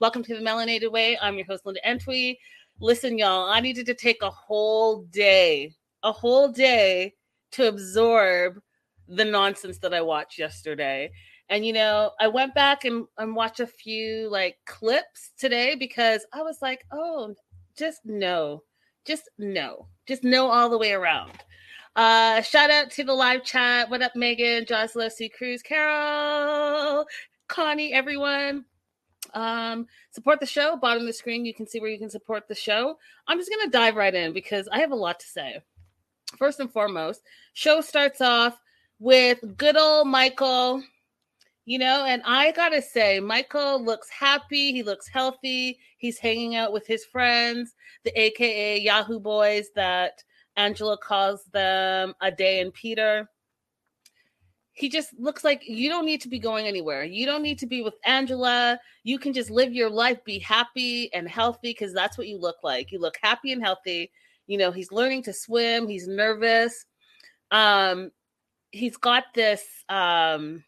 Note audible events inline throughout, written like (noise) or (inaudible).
Welcome to the Melanated Way. I'm your host, Linda Entwee. Listen, y'all, I needed to take a whole day, a whole day to absorb the nonsense that I watched yesterday. And you know, I went back and, and watched a few like clips today because I was like, oh, just no, just no, just no all the way around. Uh, shout out to the live chat. What up, Megan, Jocelyn, C. Cruz, Carol, Connie, everyone. Um, support the show. Bottom of the screen, you can see where you can support the show. I'm just gonna dive right in because I have a lot to say. First and foremost, show starts off with good old Michael. You know, and I gotta say, Michael looks happy. He looks healthy. He's hanging out with his friends, the AKA Yahoo boys that Angela calls them Ade and Peter. He just looks like you don't need to be going anywhere. You don't need to be with Angela. You can just live your life, be happy and healthy because that's what you look like. You look happy and healthy. You know, he's learning to swim, he's nervous. Um, he's got this um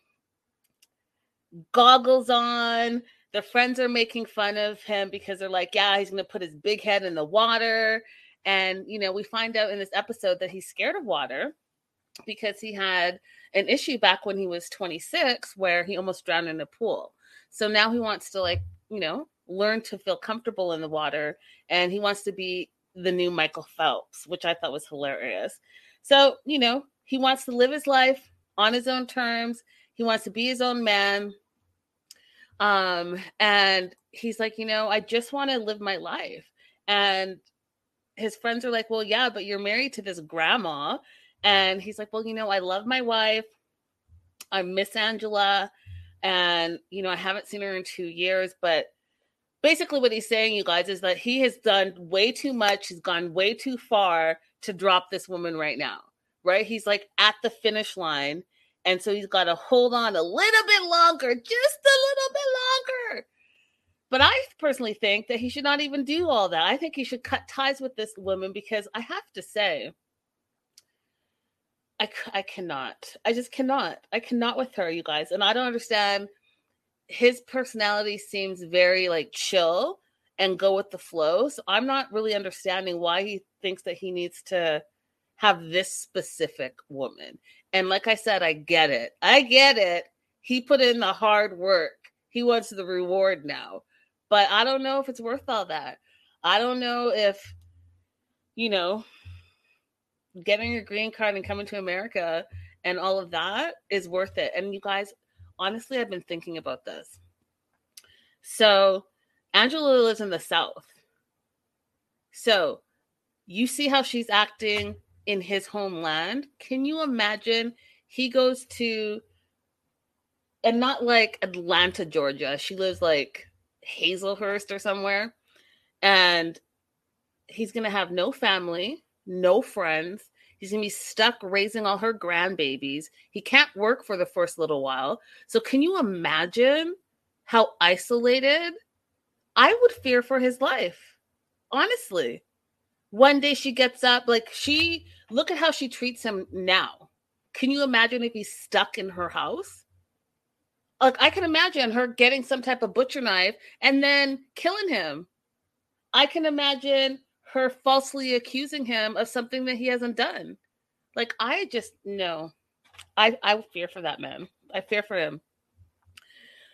goggles on. The friends are making fun of him because they're like, yeah, he's going to put his big head in the water. And, you know, we find out in this episode that he's scared of water because he had an issue back when he was 26 where he almost drowned in a pool. So now he wants to, like, you know, learn to feel comfortable in the water and he wants to be the new Michael Phelps, which I thought was hilarious. So, you know, he wants to live his life on his own terms. He wants to be his own man. Um, and he's like, you know, I just want to live my life. And his friends are like, Well, yeah, but you're married to this grandma. And he's like, Well, you know, I love my wife. I miss Angela. And, you know, I haven't seen her in two years. But basically, what he's saying, you guys, is that he has done way too much. He's gone way too far to drop this woman right now, right? He's like at the finish line. And so he's got to hold on a little bit longer, just a little bit longer but I personally think that he should not even do all that. I think he should cut ties with this woman because I have to say, I, I cannot. I just cannot. I cannot with her, you guys. And I don't understand. His personality seems very like chill and go with the flow. So I'm not really understanding why he thinks that he needs to have this specific woman. And like I said, I get it. I get it. He put in the hard work. He wants the reward now but I don't know if it's worth all that. I don't know if, you know, getting your green card and coming to America and all of that is worth it. And you guys, honestly, I've been thinking about this. So, Angela lives in the South. So, you see how she's acting in his homeland. Can you imagine he goes to, and not like Atlanta, Georgia. She lives like Hazlehurst or somewhere. And he's going to have no family, no friends. He's going to be stuck raising all her grandbabies. He can't work for the first little while. So, can you imagine how isolated? I would fear for his life. Honestly. One day she gets up, like she, look at how she treats him now. Can you imagine if he's stuck in her house? like I can imagine her getting some type of butcher knife and then killing him. I can imagine her falsely accusing him of something that he hasn't done. Like I just know. I I fear for that man. I fear for him.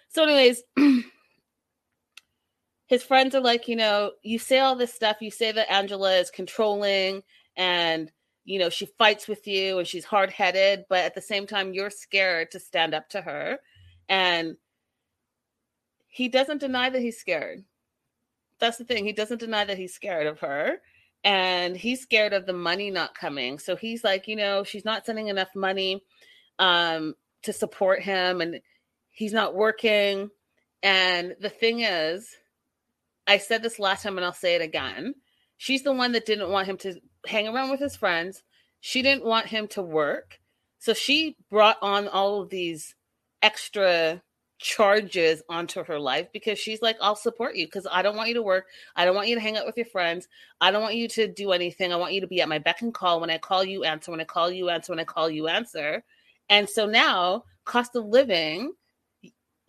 So, anyways, (clears throat) his friends are like, you know, you say all this stuff. You say that Angela is controlling and you know she fights with you and she's hard headed, but at the same time, you're scared to stand up to her and he doesn't deny that he's scared. That's the thing. He doesn't deny that he's scared of her. And he's scared of the money not coming. So he's like, you know, she's not sending enough money um, to support him and he's not working. And the thing is, I said this last time and I'll say it again. She's the one that didn't want him to hang around with his friends. She didn't want him to work. So she brought on all of these extra charges onto her life because she's like, I'll support you because I don't want you to work. I don't want you to hang out with your friends. I don't want you to do anything. I want you to be at my beck and call. When I call you, answer. When I call you, answer. When I call you, answer. And so now cost of living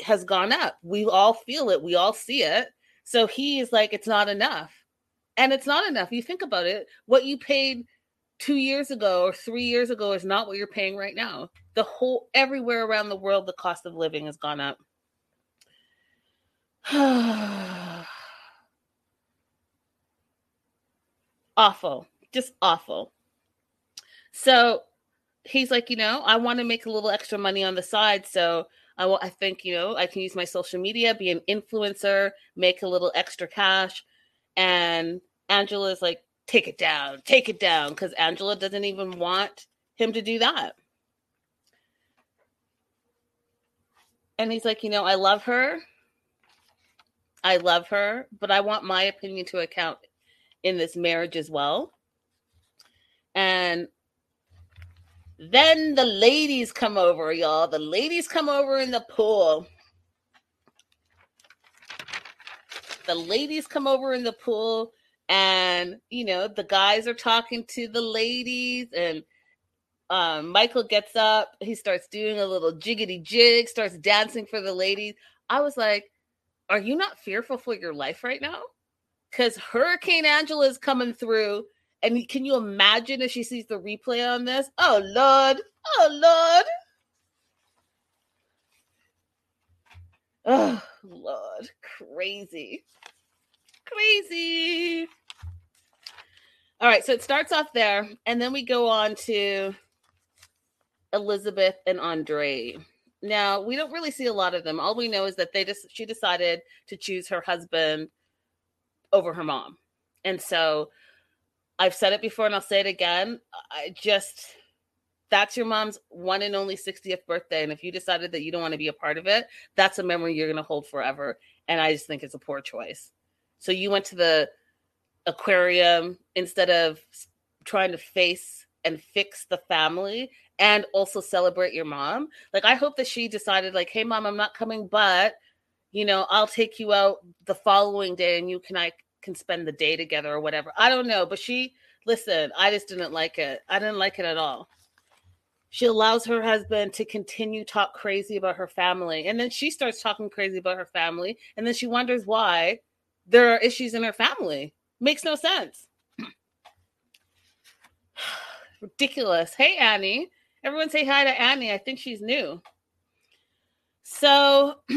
has gone up. We all feel it, we all see it. So he is like, it's not enough. And it's not enough. You think about it, what you paid two years ago or three years ago is not what you're paying right now. The whole everywhere around the world, the cost of living has gone up. (sighs) awful, just awful. So he's like, you know, I want to make a little extra money on the side. So I, will, I think, you know, I can use my social media, be an influencer, make a little extra cash. And Angela's like, take it down, take it down, because Angela doesn't even want him to do that. And he's like, you know, I love her. I love her, but I want my opinion to account in this marriage as well. And then the ladies come over, y'all. The ladies come over in the pool. The ladies come over in the pool, and you know, the guys are talking to the ladies, and um, Michael gets up, he starts doing a little jiggity jig, starts dancing for the ladies. I was like, Are you not fearful for your life right now? Because Hurricane Angela is coming through and can you imagine if she sees the replay on this? Oh Lord. Oh Lord. Oh Lord. Crazy. Crazy. All right, so it starts off there, and then we go on to Elizabeth and Andre. Now, we don't really see a lot of them. All we know is that they just she decided to choose her husband over her mom. And so I've said it before and I'll say it again. I just that's your mom's one and only 60th birthday. And if you decided that you don't want to be a part of it, that's a memory you're going to hold forever. And I just think it's a poor choice. So you went to the aquarium instead of trying to face and fix the family and also celebrate your mom. Like, I hope that she decided, like, hey, mom, I'm not coming, but, you know, I'll take you out the following day and you can, I can spend the day together or whatever. I don't know, but she listen, I just didn't like it. I didn't like it at all. She allows her husband to continue talk crazy about her family and then she starts talking crazy about her family and then she wonders why there are issues in her family. Makes no sense. (sighs) Ridiculous. Hey Annie. Everyone say hi to Annie. I think she's new. So (clears throat)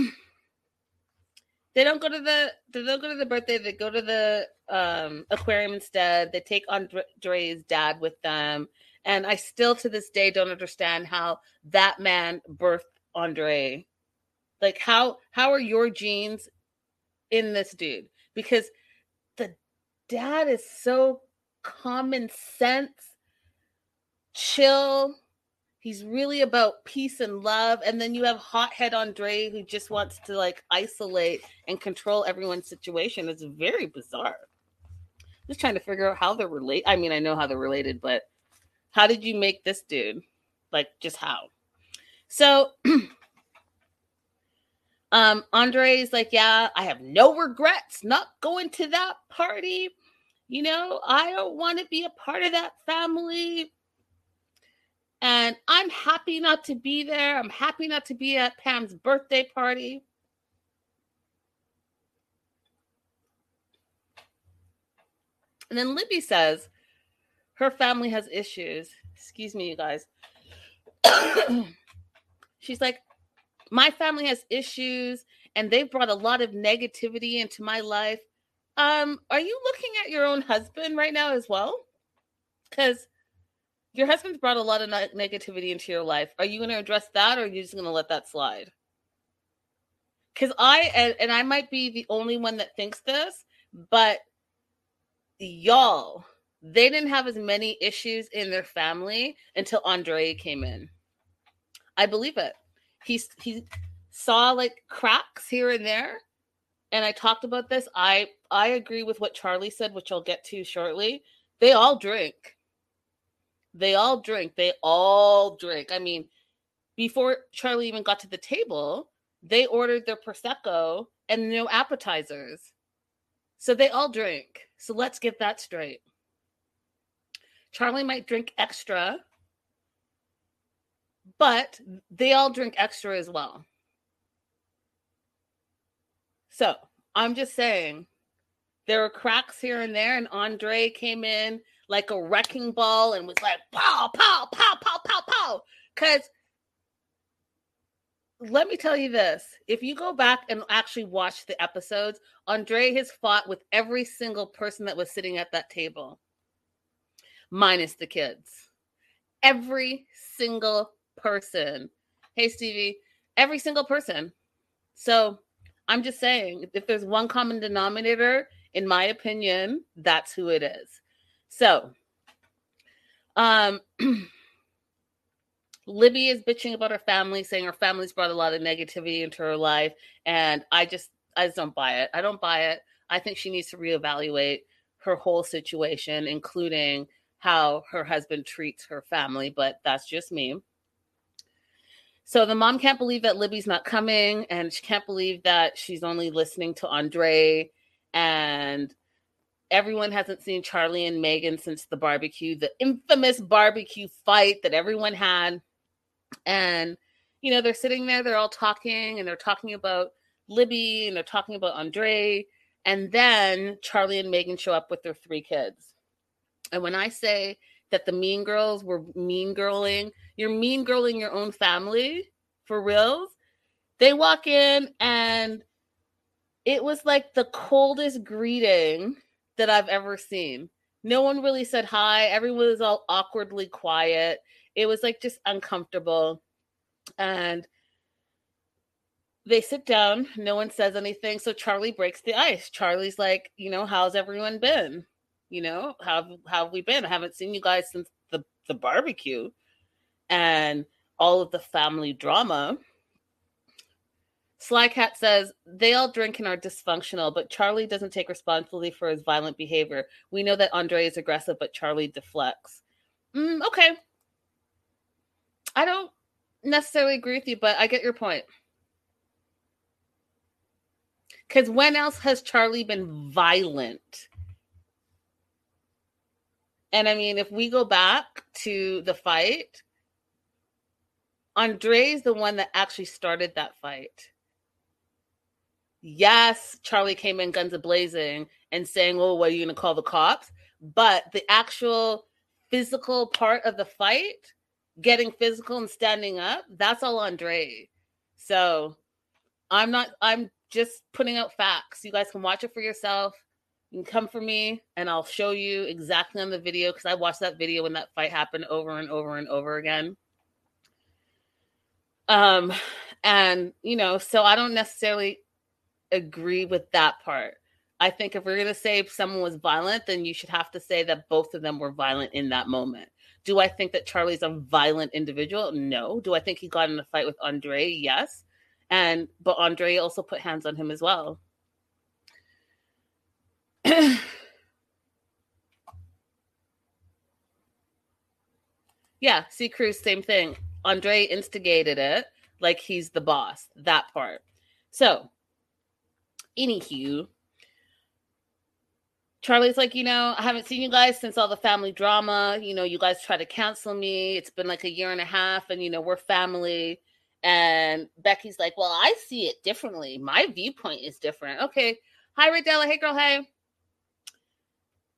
they don't go to the they don't go to the birthday they go to the um aquarium instead they take andre's dad with them and i still to this day don't understand how that man birthed andre like how how are your genes in this dude because the dad is so common sense chill He's really about peace and love. And then you have hothead Andre who just wants to like isolate and control everyone's situation. It's very bizarre. Just trying to figure out how they're related. I mean, I know how they're related, but how did you make this dude? Like, just how? So, (clears throat) um, Andre's like, yeah, I have no regrets not going to that party. You know, I don't want to be a part of that family and I'm happy not to be there. I'm happy not to be at Pam's birthday party. And then Libby says her family has issues. Excuse me, you guys. (coughs) She's like, my family has issues and they've brought a lot of negativity into my life. Um, are you looking at your own husband right now as well? Because your husband's brought a lot of negativity into your life. Are you going to address that or are you just going to let that slide? Because I, and, and I might be the only one that thinks this, but y'all, they didn't have as many issues in their family until Andre came in. I believe it. He's he saw like cracks here and there. And I talked about this. I I agree with what Charlie said, which I'll get to shortly. They all drink. They all drink. They all drink. I mean, before Charlie even got to the table, they ordered their prosecco and no appetizers. So they all drink. So let's get that straight. Charlie might drink extra, but they all drink extra as well. So I'm just saying there were cracks here and there, and Andre came in like a wrecking ball and was like pow, pow, pow, pow, pow, pow. Because let me tell you this if you go back and actually watch the episodes, Andre has fought with every single person that was sitting at that table, minus the kids. Every single person. Hey, Stevie, every single person. So I'm just saying, if there's one common denominator, in my opinion, that's who it is. So, um, (clears throat) Libby is bitching about her family, saying her family's brought a lot of negativity into her life, and I just, I just don't buy it. I don't buy it. I think she needs to reevaluate her whole situation, including how her husband treats her family. But that's just me. So the mom can't believe that Libby's not coming, and she can't believe that she's only listening to Andre. And everyone hasn't seen Charlie and Megan since the barbecue, the infamous barbecue fight that everyone had. And, you know, they're sitting there, they're all talking, and they're talking about Libby, and they're talking about Andre. And then Charlie and Megan show up with their three kids. And when I say that the mean girls were mean girling. You're mean girling your own family for reals. They walk in and it was like the coldest greeting that I've ever seen. No one really said hi. Everyone was all awkwardly quiet. It was like just uncomfortable. And they sit down. No one says anything. So Charlie breaks the ice. Charlie's like, you know, how's everyone been? You know, how how have we been? I haven't seen you guys since the the barbecue and all of the family drama. Sly Cat says they all drink and are dysfunctional, but Charlie doesn't take responsibility for his violent behavior. We know that Andre is aggressive, but Charlie deflects. Mm, okay. I don't necessarily agree with you, but I get your point. Because when else has Charlie been violent? And I mean, if we go back to the fight, Andre's the one that actually started that fight. Yes, Charlie came in guns a blazing and saying, "Well, what are you going to call the cops?" But the actual physical part of the fight, getting physical and standing up, that's all Andre. So, I'm not. I'm just putting out facts. You guys can watch it for yourself. You can come for me and I'll show you exactly on the video because I watched that video when that fight happened over and over and over again. Um, and you know, so I don't necessarily agree with that part. I think if we're gonna say someone was violent, then you should have to say that both of them were violent in that moment. Do I think that Charlie's a violent individual? No. Do I think he got in a fight with Andre? Yes. And but Andre also put hands on him as well. (coughs) yeah, see Cruz, same thing. Andre instigated it like he's the boss, that part. So, anywho, Charlie's like, you know, I haven't seen you guys since all the family drama. You know, you guys try to cancel me. It's been like a year and a half, and you know, we're family. And Becky's like, well, I see it differently. My viewpoint is different. Okay. Hi, Radella. Hey, girl. Hey.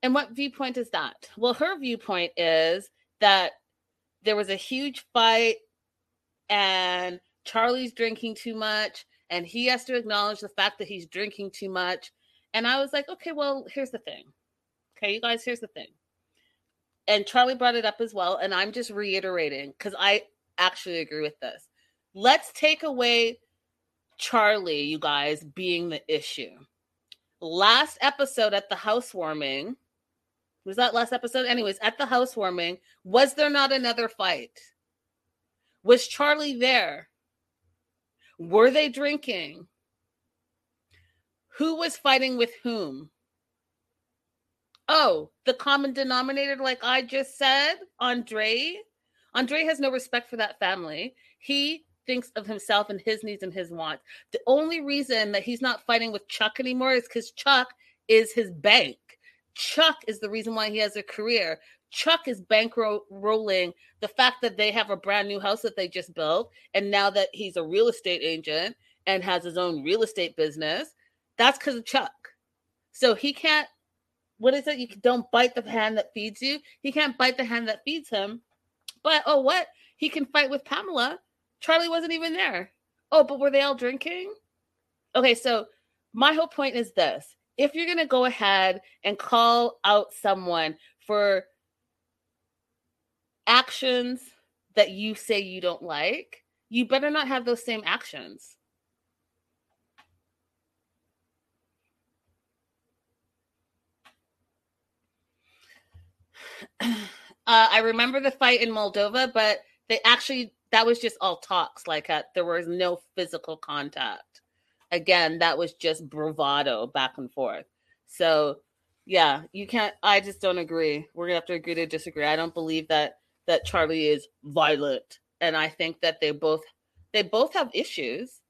And what viewpoint is that? Well, her viewpoint is that there was a huge fight and Charlie's drinking too much and he has to acknowledge the fact that he's drinking too much. And I was like, okay, well, here's the thing. Okay, you guys, here's the thing. And Charlie brought it up as well. And I'm just reiterating because I actually agree with this. Let's take away Charlie, you guys, being the issue. Last episode at the housewarming, was that last episode? Anyways, at the housewarming, was there not another fight? Was Charlie there? Were they drinking? Who was fighting with whom? Oh, the common denominator, like I just said, Andre. Andre has no respect for that family. He thinks of himself and his needs and his wants. The only reason that he's not fighting with Chuck anymore is because Chuck is his bank. Chuck is the reason why he has a career. Chuck is bankrolling the fact that they have a brand new house that they just built. And now that he's a real estate agent and has his own real estate business, that's because of Chuck. So he can't, what is it? You don't bite the hand that feeds you. He can't bite the hand that feeds him. But oh, what? He can fight with Pamela. Charlie wasn't even there. Oh, but were they all drinking? Okay, so my whole point is this if you're going to go ahead and call out someone for actions that you say you don't like, you better not have those same actions. (clears throat) Uh, I remember the fight in Moldova, but they actually that was just all talks. Like uh, there was no physical contact. Again, that was just bravado back and forth. So yeah, you can't. I just don't agree. We're gonna have to agree to disagree. I don't believe that that Charlie is violent, and I think that they both they both have issues,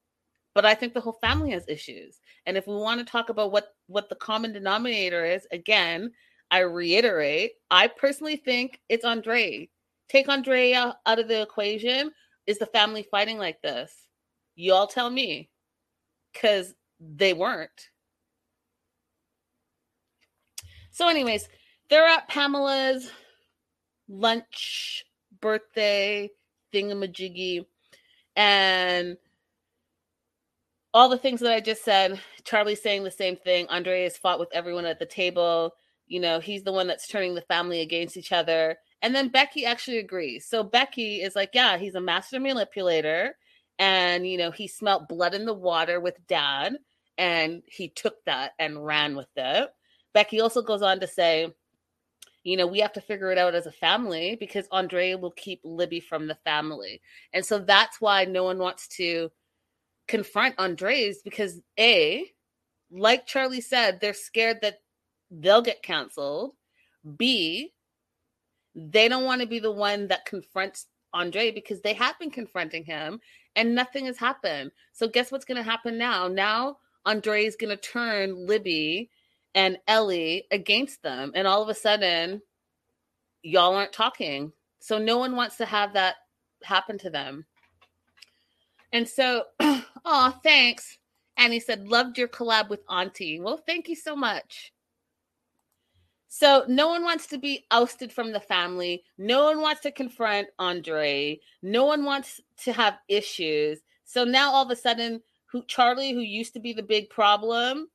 but I think the whole family has issues. And if we want to talk about what what the common denominator is, again, I reiterate, I personally think it's Andre. Take Andre out of the equation. Is the family fighting like this? Y'all tell me, because they weren't. So, anyways, they're at Pamela's lunch birthday thingamajiggy, and all the things that I just said. Charlie's saying the same thing. Andre has fought with everyone at the table. You know, he's the one that's turning the family against each other. And then Becky actually agrees. So Becky is like, yeah, he's a master manipulator. And, you know, he smelt blood in the water with dad. And he took that and ran with it. Becky also goes on to say, you know, we have to figure it out as a family because Andre will keep Libby from the family. And so that's why no one wants to confront Andres because A, like Charlie said, they're scared that they'll get canceled. B, they don't want to be the one that confronts Andre because they have been confronting him and nothing has happened. So guess what's going to happen now? Now Andre is going to turn Libby and Ellie against them. And all of a sudden, y'all aren't talking. So no one wants to have that happen to them. And so, (clears throat) oh, thanks. And he said, loved your collab with Auntie. Well, thank you so much. So no one wants to be ousted from the family. No one wants to confront Andre. No one wants to have issues. So now all of a sudden, who Charlie, who used to be the big problem,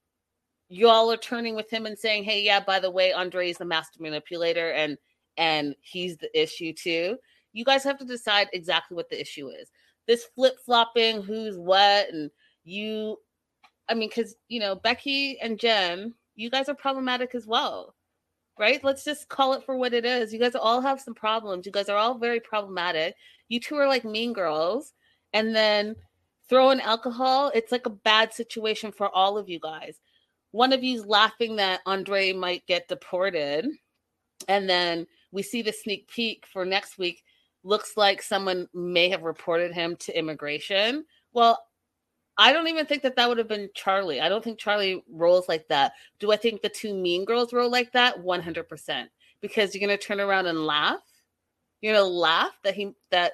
y'all are turning with him and saying, "Hey, yeah, by the way, Andre is the master manipulator, and and he's the issue too." You guys have to decide exactly what the issue is. This flip flopping, who's what, and you. I mean, because you know Becky and Jen, you guys are problematic as well right? Let's just call it for what it is. You guys all have some problems. You guys are all very problematic. You two are like mean girls. And then throw in alcohol, it's like a bad situation for all of you guys. One of you's laughing that Andre might get deported. And then we see the sneak peek for next week. Looks like someone may have reported him to immigration. Well, I don't even think that that would have been Charlie. I don't think Charlie rolls like that. Do I think the two mean girls roll like that? 100%. Because you're going to turn around and laugh. You're going to laugh that he that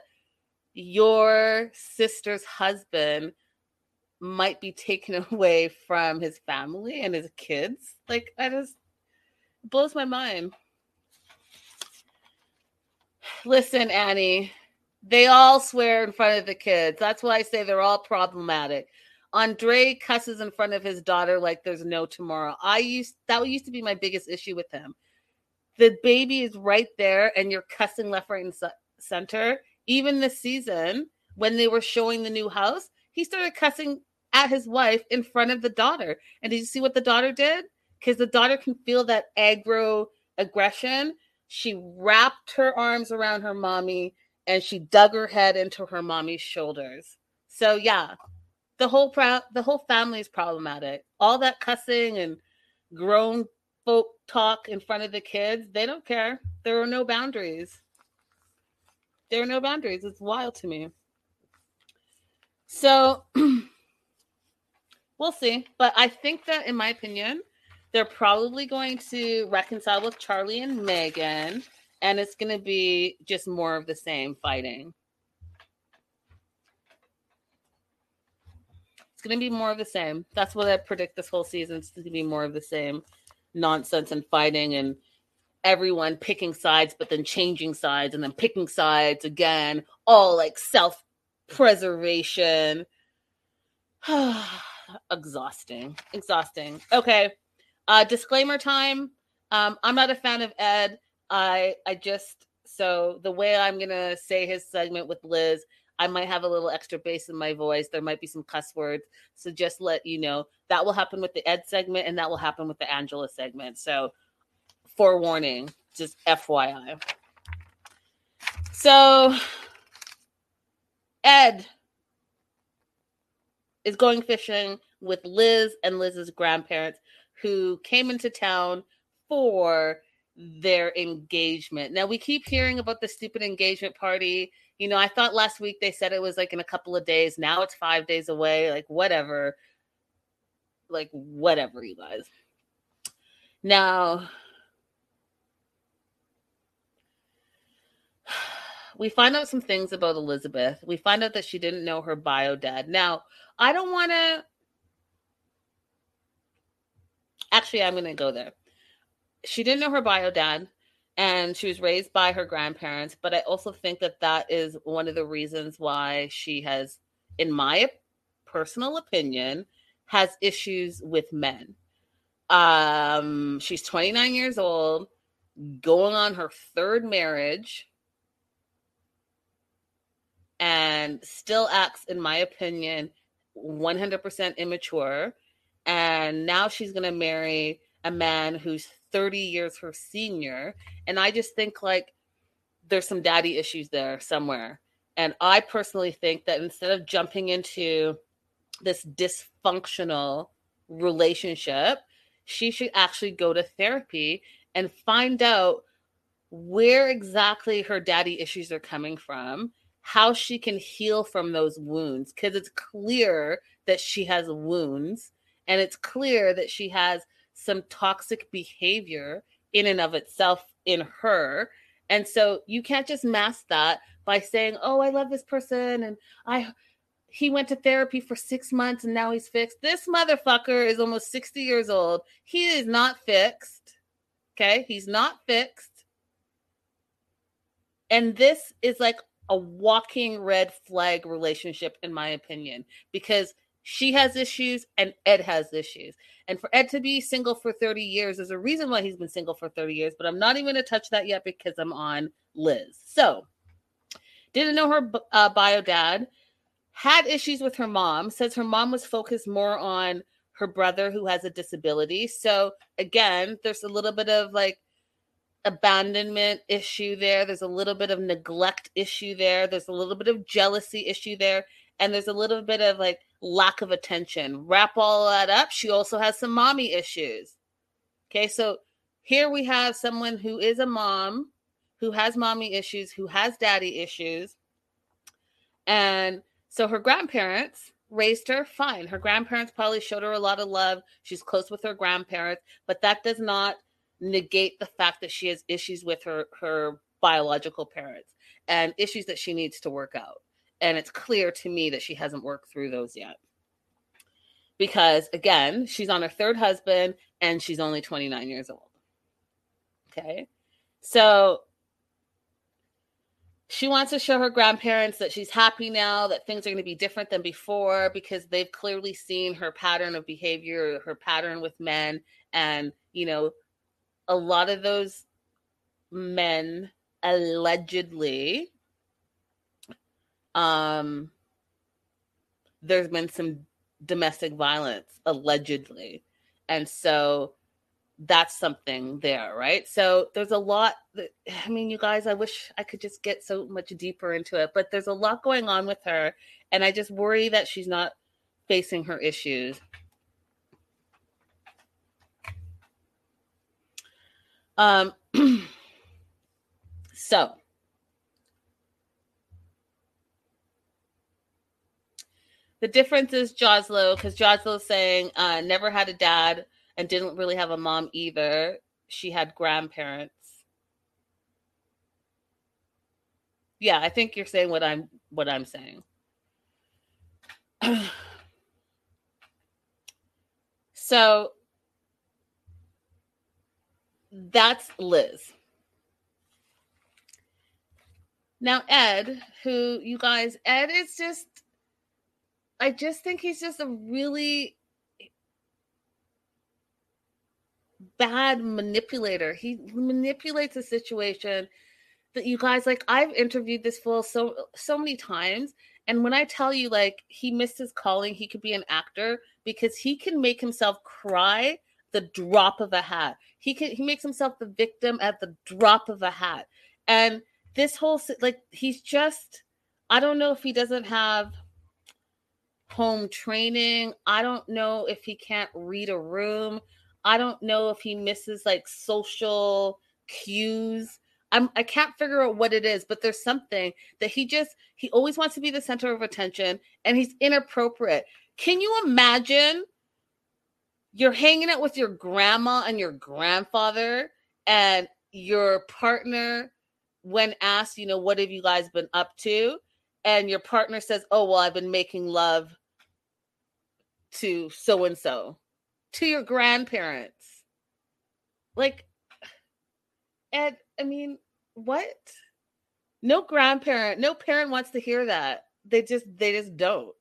your sister's husband might be taken (laughs) away from his family and his kids. Like I just blows my mind. (sighs) Listen, Annie, they all swear in front of the kids. That's why I say they're all problematic. Andre cusses in front of his daughter like there's no tomorrow. I used that used to be my biggest issue with him. The baby is right there, and you're cussing left, right, and center. Even this season, when they were showing the new house, he started cussing at his wife in front of the daughter. And did you see what the daughter did? Because the daughter can feel that aggro aggression. She wrapped her arms around her mommy and she dug her head into her mommy's shoulders. So yeah, the whole pro- the whole family is problematic. All that cussing and grown folk talk in front of the kids, they don't care. There are no boundaries. There are no boundaries. It's wild to me. So (clears throat) we'll see. But I think that in my opinion, they're probably going to reconcile with Charlie and Megan and it's going to be just more of the same fighting. It's going to be more of the same. That's what I predict this whole season. It's going to be more of the same nonsense and fighting and everyone picking sides, but then changing sides and then picking sides again, all like self preservation. (sighs) exhausting. Exhausting. Okay. Uh disclaimer time. Um, I'm not a fan of Ed. I I just so the way I'm gonna say his segment with Liz, I might have a little extra bass in my voice. There might be some cuss words. So just let you know that will happen with the Ed segment and that will happen with the Angela segment. So forewarning, just FYI. So Ed is going fishing with Liz and Liz's grandparents who came into town for their engagement. Now we keep hearing about the stupid engagement party. You know, I thought last week they said it was like in a couple of days. Now it's 5 days away, like whatever. Like whatever, you guys. Now (sighs) we find out some things about Elizabeth. We find out that she didn't know her bio dad. Now, I don't want to. Actually, I'm going to go there. She didn't know her bio dad, and she was raised by her grandparents. But I also think that that is one of the reasons why she has, in my personal opinion, has issues with men. Um, she's 29 years old, going on her third marriage and still acts, in my opinion, 100% immature. And now she's going to marry a man who's 30 years her senior. And I just think like there's some daddy issues there somewhere. And I personally think that instead of jumping into this dysfunctional relationship, she should actually go to therapy and find out where exactly her daddy issues are coming from how she can heal from those wounds because it's clear that she has wounds and it's clear that she has some toxic behavior in and of itself in her. And so you can't just mask that by saying oh i love this person and i he went to therapy for six months and now he's fixed. This motherfucker is almost 60 years old. He is not fixed okay? He's not fixed. And this is like a walking red flag relationship, in my opinion, because she has issues and Ed has issues. And for Ed to be single for 30 years, there's a reason why he's been single for 30 years, but I'm not even going to touch that yet because I'm on Liz. So, didn't know her uh, bio dad, had issues with her mom, says her mom was focused more on her brother who has a disability. So, again, there's a little bit of like abandonment issue there. There's a little bit of neglect issue there. There's a little bit of jealousy issue there. And there's a little bit of like lack of attention. Wrap all that up. She also has some mommy issues. Okay, so here we have someone who is a mom, who has mommy issues, who has daddy issues. And so her grandparents raised her fine. Her grandparents probably showed her a lot of love. She's close with her grandparents, but that does not negate the fact that she has issues with her her biological parents and issues that she needs to work out. And it's clear to me that she hasn't worked through those yet. Because again, she's on her third husband and she's only 29 years old. Okay. So she wants to show her grandparents that she's happy now, that things are going to be different than before because they've clearly seen her pattern of behavior, her pattern with men, and, you know, a lot of those men allegedly um there's been some domestic violence allegedly. And so that's something there right? So there's a lot that, i mean you guys i wish i could just get so much deeper into it but there's a lot going on with her and i just worry that she's not facing her issues. Um, (clears throat) so the difference is Joslo because Joslo's saying uh, never had a dad and didn't really have a mom either. She had grandparents. Yeah, I think you're saying what I'm what I'm saying. (clears throat) so that's Liz. Now, Ed, who you guys, Ed is just, I just think he's just a really bad manipulator. He manipulates a situation that you guys like. I've interviewed this fool so so many times, and when I tell you like he missed his calling, he could be an actor because he can make himself cry the drop of a hat. He can he makes himself the victim at the drop of a hat. And this whole like he's just I don't know if he doesn't have home training. I don't know if he can't read a room. I don't know if he misses like social cues. I'm I can't figure out what it is, but there's something that he just he always wants to be the center of attention and he's inappropriate. Can you imagine you're hanging out with your grandma and your grandfather and your partner when asked, you know, what have you guys been up to? And your partner says, "Oh, well, I've been making love to so and so." To your grandparents. Like and I mean, what? No grandparent, no parent wants to hear that. They just they just don't.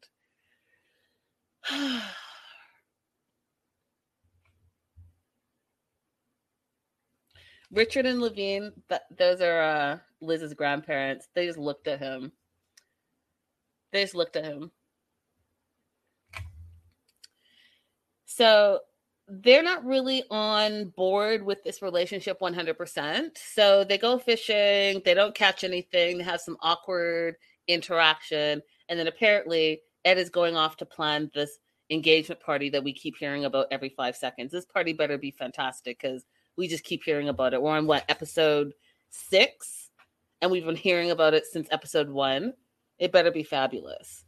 (sighs) Richard and Levine, th- those are uh, Liz's grandparents. They just looked at him. They just looked at him. So they're not really on board with this relationship 100%. So they go fishing, they don't catch anything, they have some awkward interaction. And then apparently, Ed is going off to plan this engagement party that we keep hearing about every five seconds. This party better be fantastic because we just keep hearing about it. We're on what episode six, and we've been hearing about it since episode one. It better be fabulous.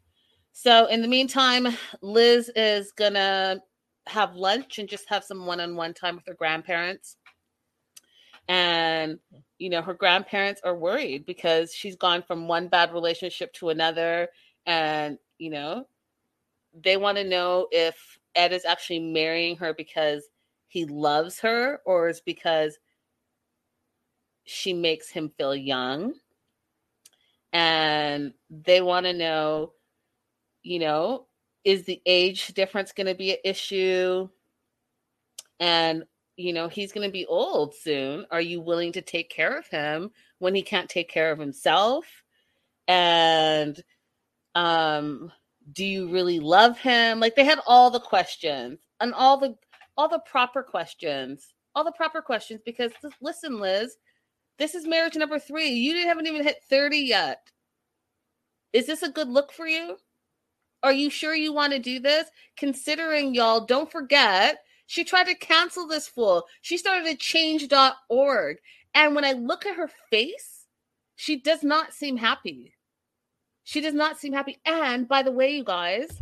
So, in the meantime, Liz is gonna have lunch and just have some one-on-one time with her grandparents. And you know, her grandparents are worried because she's gone from one bad relationship to another, and you know, they want to know if Ed is actually marrying her because he loves her or is because she makes him feel young. And they want to know, you know, is the age difference going to be an issue? And, you know, he's going to be old soon. Are you willing to take care of him when he can't take care of himself? And, um, do you really love him? Like they had all the questions and all the all the proper questions, all the proper questions. Because listen, Liz, this is marriage number three. You haven't even hit 30 yet. Is this a good look for you? Are you sure you want to do this? Considering y'all, don't forget, she tried to cancel this fool. She started at change.org. And when I look at her face, she does not seem happy. She does not seem happy. And by the way, you guys,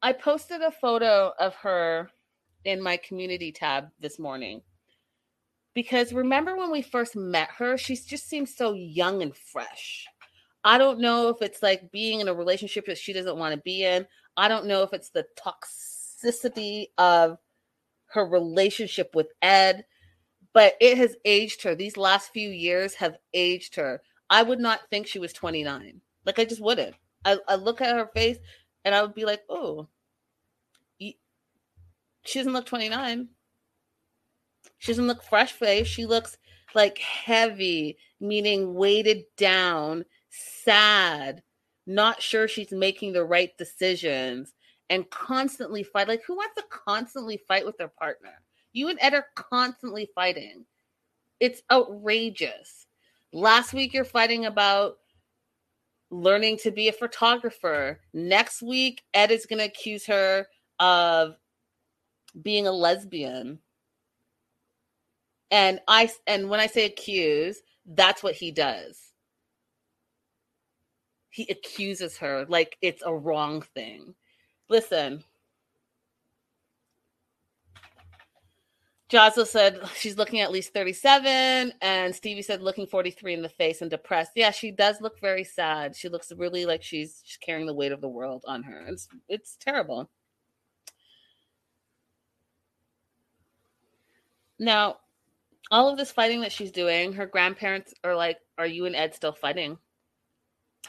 I posted a photo of her in my community tab this morning because remember when we first met her, she just seems so young and fresh. I don't know if it's like being in a relationship that she doesn't want to be in. I don't know if it's the toxicity of her relationship with Ed, but it has aged her. These last few years have aged her. I would not think she was 29. Like I just wouldn't. I, I look at her face and I would be like, oh, she doesn't look 29. She doesn't look fresh face. She looks like heavy, meaning weighted down, sad, not sure she's making the right decisions, and constantly fight. Like, who wants to constantly fight with their partner? You and Ed are constantly fighting. It's outrageous. Last week, you're fighting about learning to be a photographer. Next week, Ed is going to accuse her of being a lesbian. And I and when I say accuse, that's what he does. He accuses her like it's a wrong thing. Listen. Joslo said she's looking at least 37, and Stevie said looking 43 in the face and depressed. Yeah, she does look very sad. She looks really like she's, she's carrying the weight of the world on her. It's it's terrible. Now, all of this fighting that she's doing, her grandparents are like, Are you and Ed still fighting?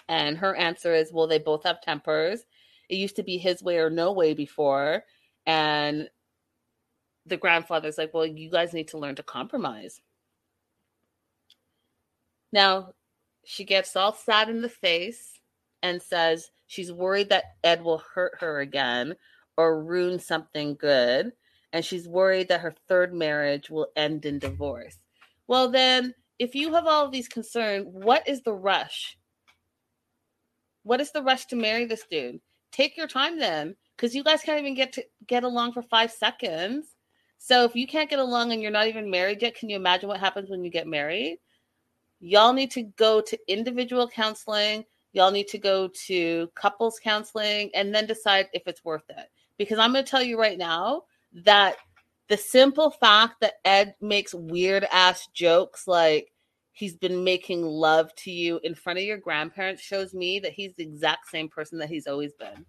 And her answer is, Well, they both have tempers. It used to be his way or no way before. And the grandfather's like, well, you guys need to learn to compromise. Now, she gets all sad in the face and says she's worried that Ed will hurt her again or ruin something good. And she's worried that her third marriage will end in divorce. Well, then, if you have all of these concerns, what is the rush? What is the rush to marry this dude? Take your time then, because you guys can't even get to get along for five seconds. So if you can't get along and you're not even married yet, can you imagine what happens when you get married? Y'all need to go to individual counseling. Y'all need to go to couples counseling and then decide if it's worth it. Because I'm going to tell you right now that the simple fact that Ed makes weird ass jokes like he's been making love to you in front of your grandparents shows me that he's the exact same person that he's always been.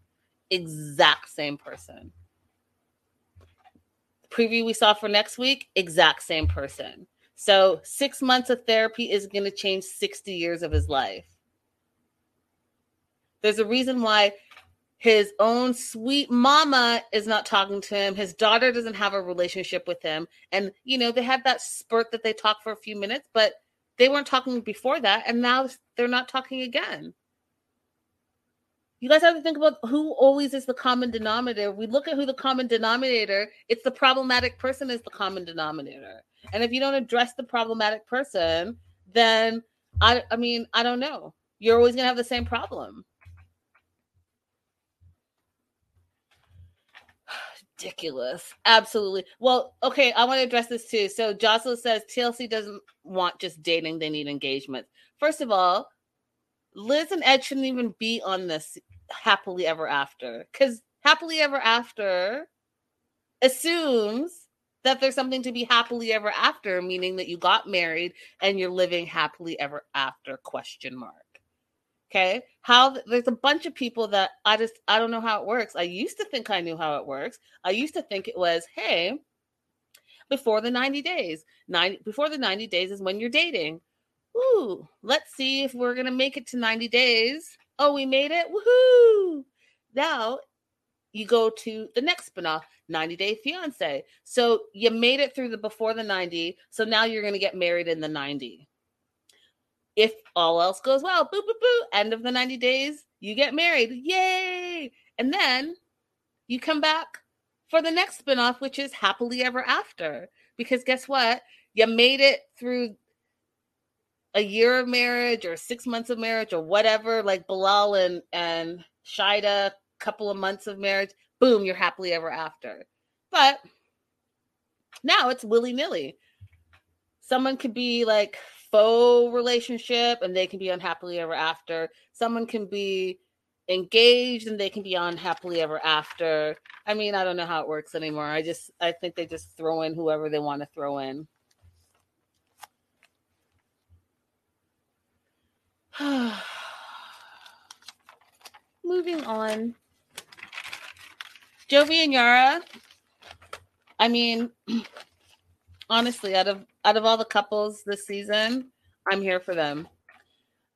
Exact same person preview we saw for next week, exact same person. So, six months of therapy is going to change 60 years of his life. There's a reason why his own sweet mama is not talking to him. His daughter doesn't have a relationship with him. And, you know, they had that spurt that they talked for a few minutes, but they weren't talking before that. And now they're not talking again you guys have to think about who always is the common denominator. We look at who the common denominator, it's the problematic person is the common denominator. And if you don't address the problematic person, then I I mean, I don't know. You're always going to have the same problem. Ridiculous. Absolutely. Well, okay, I want to address this too. So Jocelyn says TLC doesn't want just dating, they need engagement. First of all, Liz and Ed shouldn't even be on this happily ever after because happily ever after assumes that there's something to be happily ever after meaning that you got married and you're living happily ever after question mark okay how there's a bunch of people that i just i don't know how it works i used to think i knew how it works i used to think it was hey before the 90 days 90 before the 90 days is when you're dating Ooh, let's see if we're gonna make it to 90 days Oh, we made it. Woohoo! Now you go to the next spinoff, 90 Day Fiance. So you made it through the before the 90. So now you're going to get married in the 90. If all else goes well, boo, boo, boo, end of the 90 days, you get married. Yay! And then you come back for the next spinoff, which is Happily Ever After. Because guess what? You made it through a year of marriage or six months of marriage or whatever, like Bilal and and Shaeeda, couple of months of marriage, boom, you're happily ever after. But now it's willy nilly. Someone could be like faux relationship and they can be unhappily ever after. Someone can be engaged and they can be unhappily ever after. I mean, I don't know how it works anymore. I just I think they just throw in whoever they want to throw in. (sighs) Moving on. Jovi and Yara. I mean, (clears throat) honestly, out of out of all the couples this season, I'm here for them.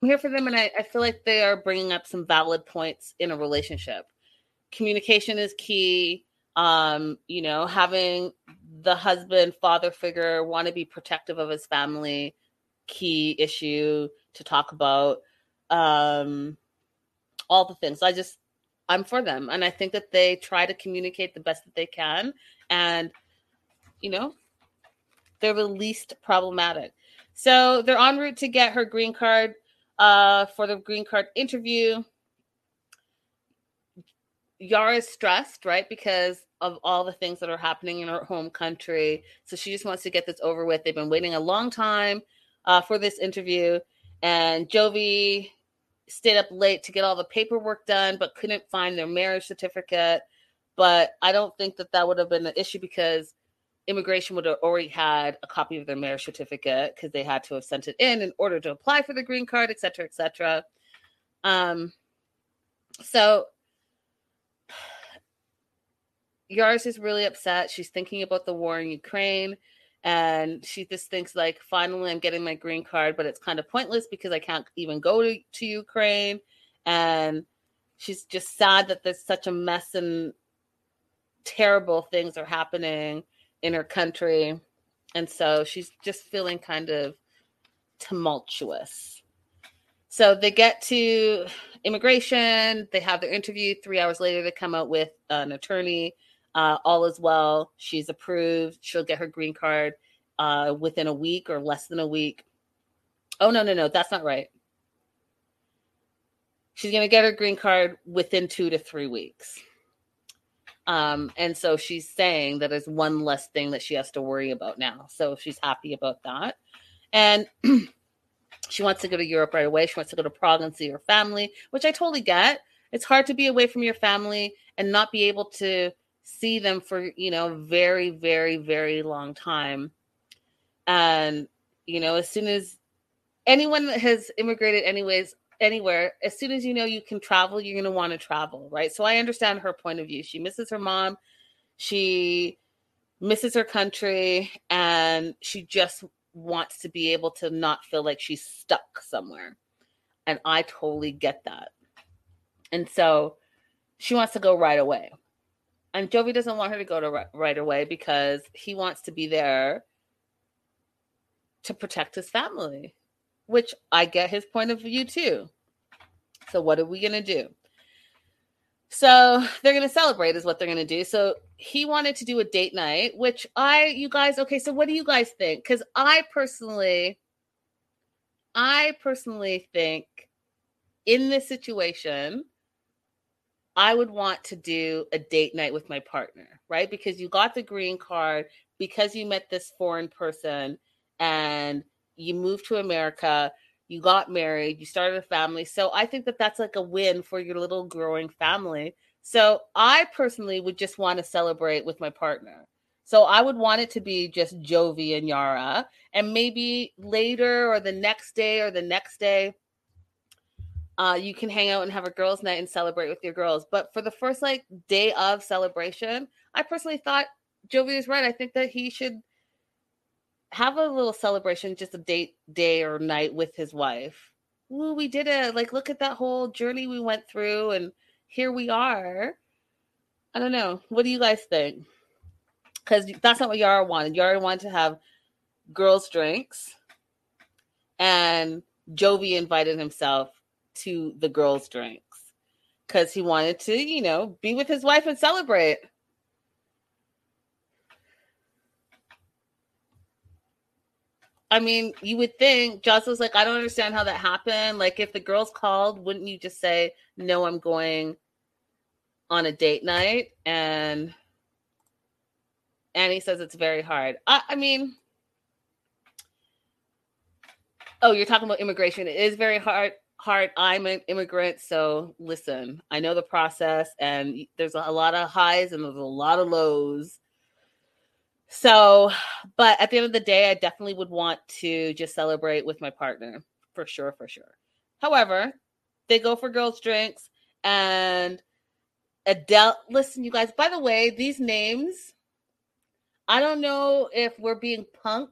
I'm here for them, and I, I feel like they are bringing up some valid points in a relationship. Communication is key. Um, you know, having the husband, father figure want to be protective of his family, key issue to talk about um all the things i just i'm for them and i think that they try to communicate the best that they can and you know they're the least problematic so they're en route to get her green card uh for the green card interview Yara is stressed, right? Because of all the things that are happening in her home country. So she just wants to get this over with. They've been waiting a long time uh, for this interview. And Jovi stayed up late to get all the paperwork done, but couldn't find their marriage certificate. But I don't think that that would have been an issue because immigration would have already had a copy of their marriage certificate because they had to have sent it in in order to apply for the green card, et cetera, et cetera. Um, so Yara's is really upset. She's thinking about the war in Ukraine. And she just thinks like, finally, I'm getting my green card, but it's kind of pointless because I can't even go to, to Ukraine. And she's just sad that there's such a mess and terrible things are happening in her country. And so she's just feeling kind of tumultuous. So they get to immigration, they have their interview. Three hours later, they come out with an attorney. Uh, all is well. She's approved. She'll get her green card uh, within a week or less than a week. Oh, no, no, no. That's not right. She's going to get her green card within two to three weeks. Um, and so she's saying that one less thing that she has to worry about now. So she's happy about that. And (clears throat) she wants to go to Europe right away. She wants to go to Prague and see her family, which I totally get. It's hard to be away from your family and not be able to see them for, you know, very, very, very long time. And, you know, as soon as anyone that has immigrated anyways anywhere, as soon as you know you can travel, you're going to want to travel, right? So I understand her point of view. She misses her mom. She misses her country and she just wants to be able to not feel like she's stuck somewhere. And I totally get that. And so she wants to go right away. And Jovi doesn't want her to go to right away because he wants to be there to protect his family which I get his point of view too. So what are we going to do? So they're going to celebrate is what they're going to do. So he wanted to do a date night, which I you guys okay, so what do you guys think? Cuz I personally I personally think in this situation I would want to do a date night with my partner, right? Because you got the green card because you met this foreign person and you moved to America, you got married, you started a family. So I think that that's like a win for your little growing family. So I personally would just want to celebrate with my partner. So I would want it to be just Jovi and Yara, and maybe later or the next day or the next day, uh, you can hang out and have a girls' night and celebrate with your girls. But for the first like day of celebration, I personally thought Jovi was right. I think that he should have a little celebration, just a date day or night with his wife. Ooh, we did it. Like, look at that whole journey we went through, and here we are. I don't know. What do you guys think? Because that's not what Yara wanted. Yara wanted to have girls' drinks, and Jovi invited himself to the girls' drinks because he wanted to, you know, be with his wife and celebrate. I mean, you would think Joss was like, I don't understand how that happened. Like, if the girls called, wouldn't you just say, No, I'm going on a date night? And Annie says it's very hard. I, I mean, oh, you're talking about immigration. It is very hard. Hard. I'm an immigrant, so listen. I know the process, and there's a lot of highs and there's a lot of lows so, but at the end of the day, I definitely would want to just celebrate with my partner for sure, for sure. However, they go for girls' drinks and Adele. Listen, you guys, by the way, these names, I don't know if we're being punked,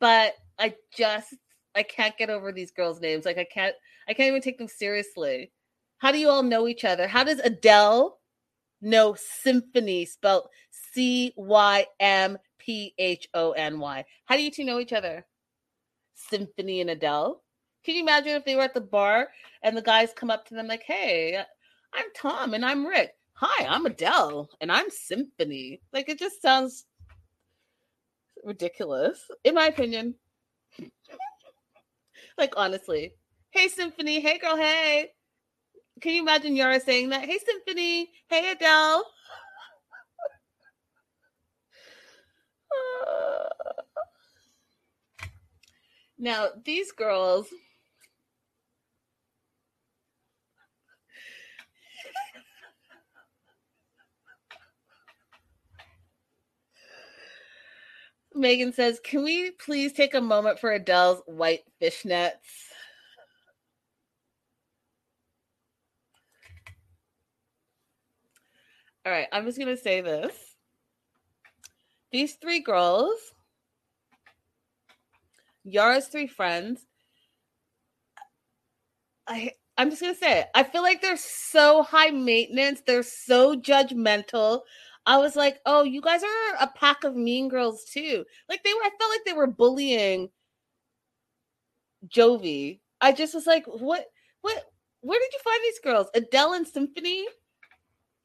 but I just, I can't get over these girls' names. Like, I can't, I can't even take them seriously. How do you all know each other? How does Adele know symphony spelled C Y M P H O N Y. How do you two know each other? Symphony and Adele. Can you imagine if they were at the bar and the guys come up to them like, "Hey, I'm Tom and I'm Rick. Hi, I'm Adele and I'm Symphony." Like it just sounds ridiculous, in my opinion. (laughs) like honestly, hey Symphony, hey girl, hey. Can you imagine Yara saying that? Hey Symphony, hey Adele. Now, these girls Megan says, Can we please take a moment for Adele's white fishnets? All right, I'm just going to say this. These three girls, Yara's three friends, I I'm just gonna say it. I feel like they're so high maintenance. They're so judgmental. I was like, oh, you guys are a pack of mean girls too. Like they were, I felt like they were bullying Jovi. I just was like, what, what, where did you find these girls? Adele and Symphony?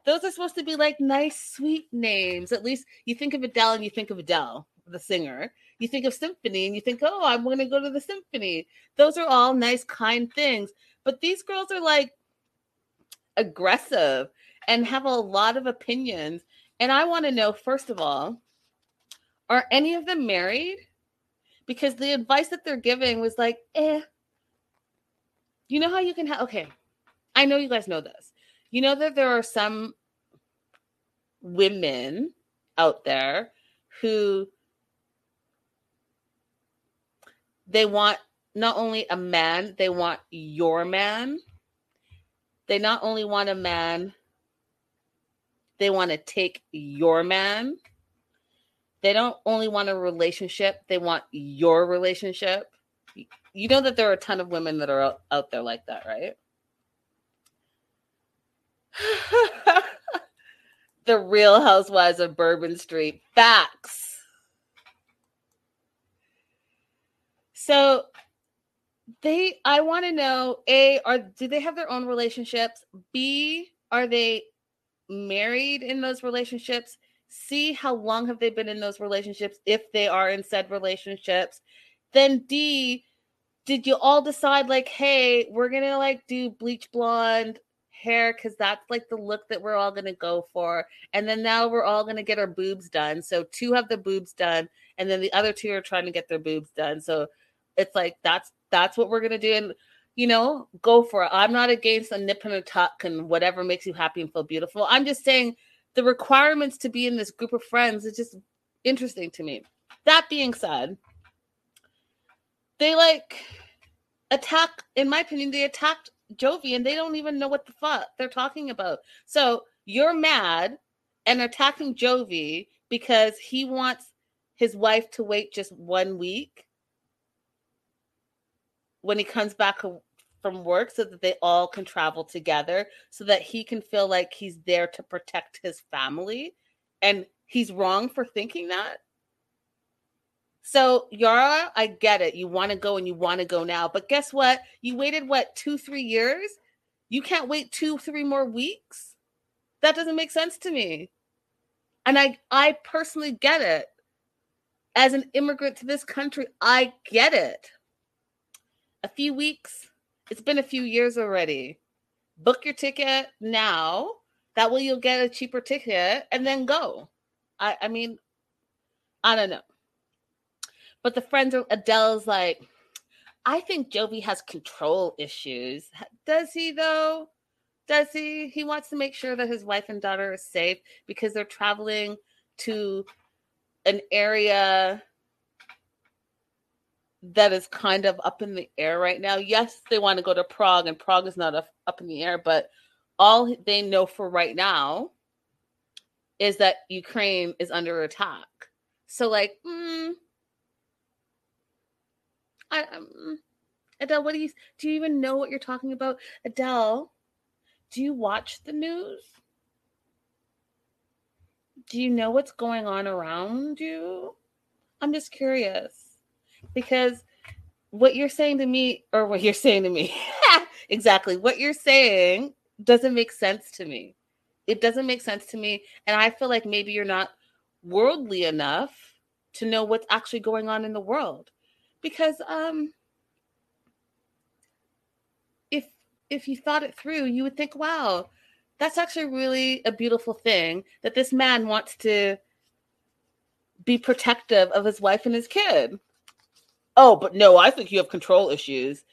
Those are supposed to be like nice, sweet names. At least you think of Adele and you think of Adele, the singer. You think of Symphony and you think, oh, I'm going to go to the Symphony. Those are all nice, kind things. But these girls are like aggressive and have a lot of opinions. And I want to know, first of all, are any of them married? Because the advice that they're giving was like, eh. You know how you can have, okay, I know you guys know this. You know that there are some women out there who they want not only a man, they want your man. They not only want a man, they want to take your man. They don't only want a relationship, they want your relationship. You know that there are a ton of women that are out there like that, right? (laughs) the real housewives of Bourbon Street. Facts. So they I want to know A, are do they have their own relationships? B, are they married in those relationships? C, how long have they been in those relationships if they are in said relationships? Then D, did you all decide like, hey, we're gonna like do bleach blonde hair because that's like the look that we're all gonna go for. And then now we're all gonna get our boobs done. So two have the boobs done, and then the other two are trying to get their boobs done. So it's like that's that's what we're gonna do. And you know, go for it. I'm not against a nip and a tuck and whatever makes you happy and feel beautiful. I'm just saying the requirements to be in this group of friends is just interesting to me. That being said, they like attack, in my opinion, they attacked Jovi and they don't even know what the fuck they're talking about. So you're mad and attacking Jovi because he wants his wife to wait just one week when he comes back from work so that they all can travel together so that he can feel like he's there to protect his family and he's wrong for thinking that so yara i get it you want to go and you want to go now but guess what you waited what two three years you can't wait two three more weeks that doesn't make sense to me and i i personally get it as an immigrant to this country i get it a few weeks. It's been a few years already. Book your ticket now. That way you'll get a cheaper ticket and then go. I, I mean, I don't know. But the friends of Adele's like, I think Jovi has control issues. Does he though? Does he? He wants to make sure that his wife and daughter are safe because they're traveling to an area that is kind of up in the air right now. Yes, they want to go to Prague, and Prague is not up in the air, but all they know for right now is that Ukraine is under attack. So, like, mm, I, um, Adele, what do you do? You even know what you're talking about, Adele? Do you watch the news? Do you know what's going on around you? I'm just curious because what you're saying to me, or what you're saying to me, (laughs) exactly what you're saying doesn't make sense to me. It doesn't make sense to me. And I feel like maybe you're not worldly enough to know what's actually going on in the world. Because um if if you thought it through, you would think, wow, that's actually really a beautiful thing that this man wants to be protective of his wife and his kid oh, but no, I think you have control issues.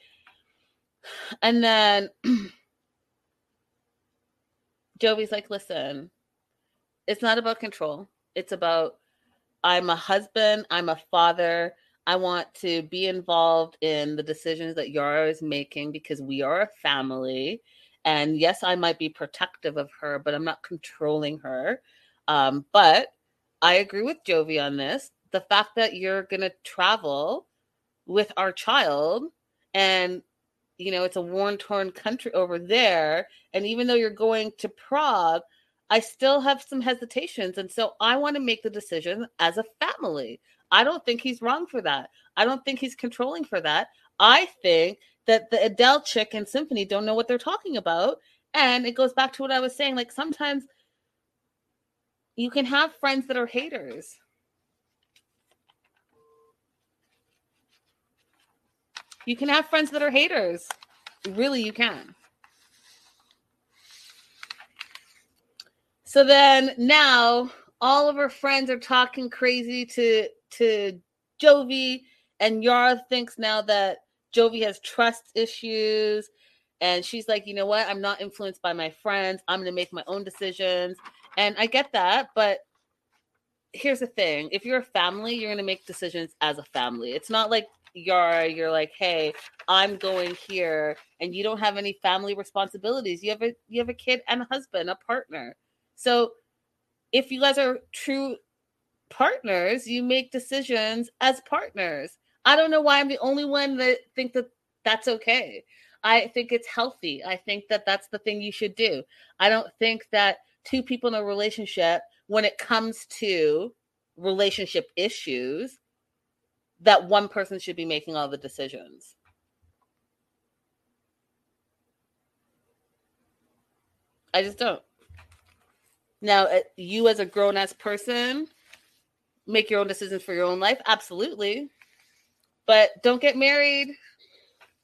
And then (clears throat) Jovi's like, listen, it's not about control. It's about I'm a husband, I'm a father. I want to be involved in the decisions that Yara is making because we are a family. And yes, I might be protective of her, but I'm not controlling her. Um, but I agree with Jovi on this. The fact that you're going to travel with our child and you know it's a worn torn country over there and even though you're going to prague i still have some hesitations and so i want to make the decision as a family i don't think he's wrong for that i don't think he's controlling for that i think that the adele chick and symphony don't know what they're talking about and it goes back to what i was saying like sometimes you can have friends that are haters You can have friends that are haters. Really, you can. So then now all of her friends are talking crazy to to Jovi, and Yara thinks now that Jovi has trust issues. And she's like, you know what? I'm not influenced by my friends. I'm going to make my own decisions. And I get that. But here's the thing if you're a family, you're going to make decisions as a family. It's not like you're you're like hey i'm going here and you don't have any family responsibilities you have a you have a kid and a husband a partner so if you guys are true partners you make decisions as partners i don't know why i'm the only one that think that that's okay i think it's healthy i think that that's the thing you should do i don't think that two people in a relationship when it comes to relationship issues that one person should be making all the decisions. I just don't. Now, uh, you as a grown ass person, make your own decisions for your own life. Absolutely. But don't get married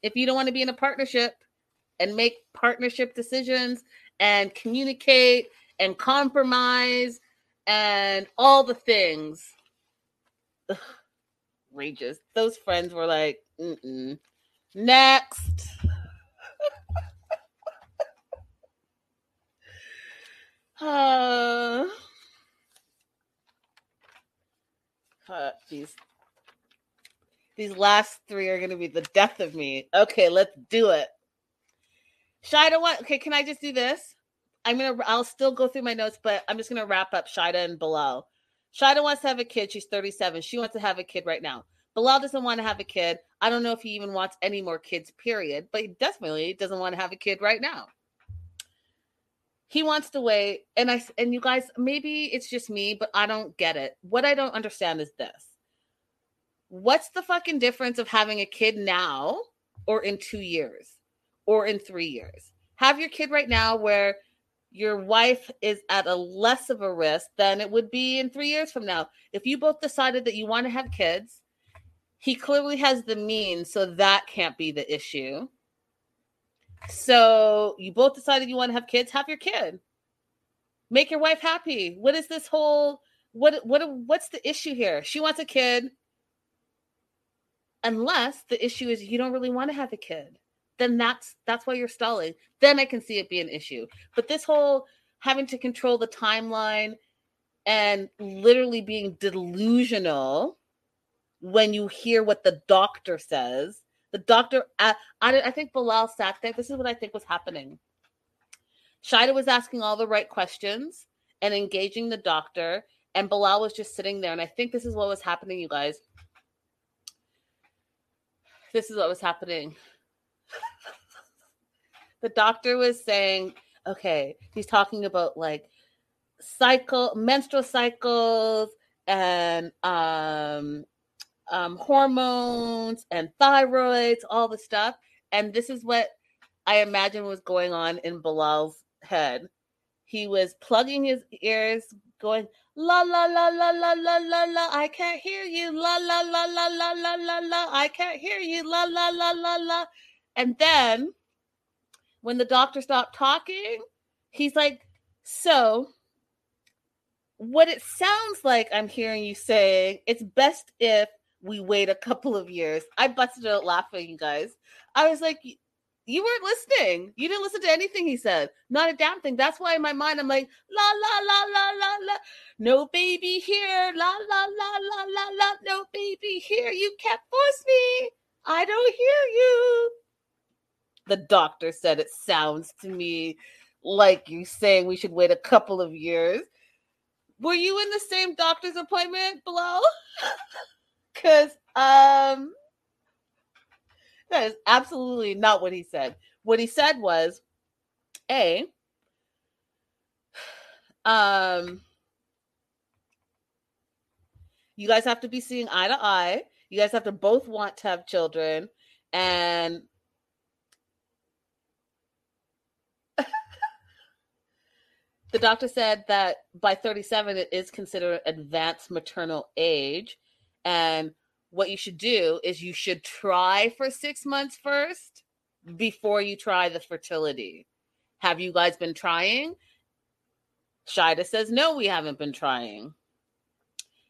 if you don't want to be in a partnership and make partnership decisions and communicate and compromise and all the things. Ugh outrageous. Those friends were like, Mm-mm. next. uh, (sighs) (sighs) uh, these these last three are going to be the death of me. Okay, let's do it. Shaeeda, what? Okay, can I just do this? I'm gonna. I'll still go through my notes, but I'm just gonna wrap up Shaeeda and Bilal. Shaeeda wants to have a kid. She's 37. She wants to have a kid right now. Bilal doesn't want to have a kid. I don't know if he even wants any more kids, period, but he definitely doesn't want to have a kid right now. He wants to wait. And I and you guys, maybe it's just me, but I don't get it. What I don't understand is this. What's the fucking difference of having a kid now or in two years or in three years? Have your kid right now where your wife is at a less of a risk than it would be in three years from now. If you both decided that you want to have kids, he clearly has the means, so that can't be the issue. So you both decided you want to have kids, have your kid. Make your wife happy. What is this whole what what what's the issue here? She wants a kid. Unless the issue is you don't really want to have a kid. Then that's that's why you're stalling. Then I can see it be an issue. But this whole having to control the timeline and literally being delusional when you hear what the doctor says. The doctor, I, I, I think Bilal sat there. This is what I think was happening. Shaeeda was asking all the right questions and engaging the doctor, and Bilal was just sitting there. And I think this is what was happening, you guys. This is what was happening. (laughs) the doctor was saying, okay, he's talking about like cycle, menstrual cycles, and um um, hormones and thyroids, all the stuff. And this is what I imagine was going on in Bilal's head. He was plugging his ears, going, la la la la la la la la, I can't hear you, la la la la la la la la, I can't hear you, la la la la la. And then when the doctor stopped talking, he's like, so what it sounds like I'm hearing you saying, it's best if we wait a couple of years. I busted out laughing, you guys. I was like, You weren't listening. You didn't listen to anything he said. Not a damn thing. That's why in my mind I'm like, la la la la la la. No baby here. La la la la la la. No baby here. You can't force me. I don't hear you. The doctor said it sounds to me like you saying we should wait a couple of years. Were you in the same doctor's appointment Bilal? (laughs) Because um that is absolutely not what he said. What he said was A um you guys have to be seeing eye to eye. You guys have to both want to have children and (laughs) the doctor said that by 37 it is considered advanced maternal age and what you should do is you should try for six months first before you try the fertility. Have you guys been trying? Shaeeda says no we haven't been trying.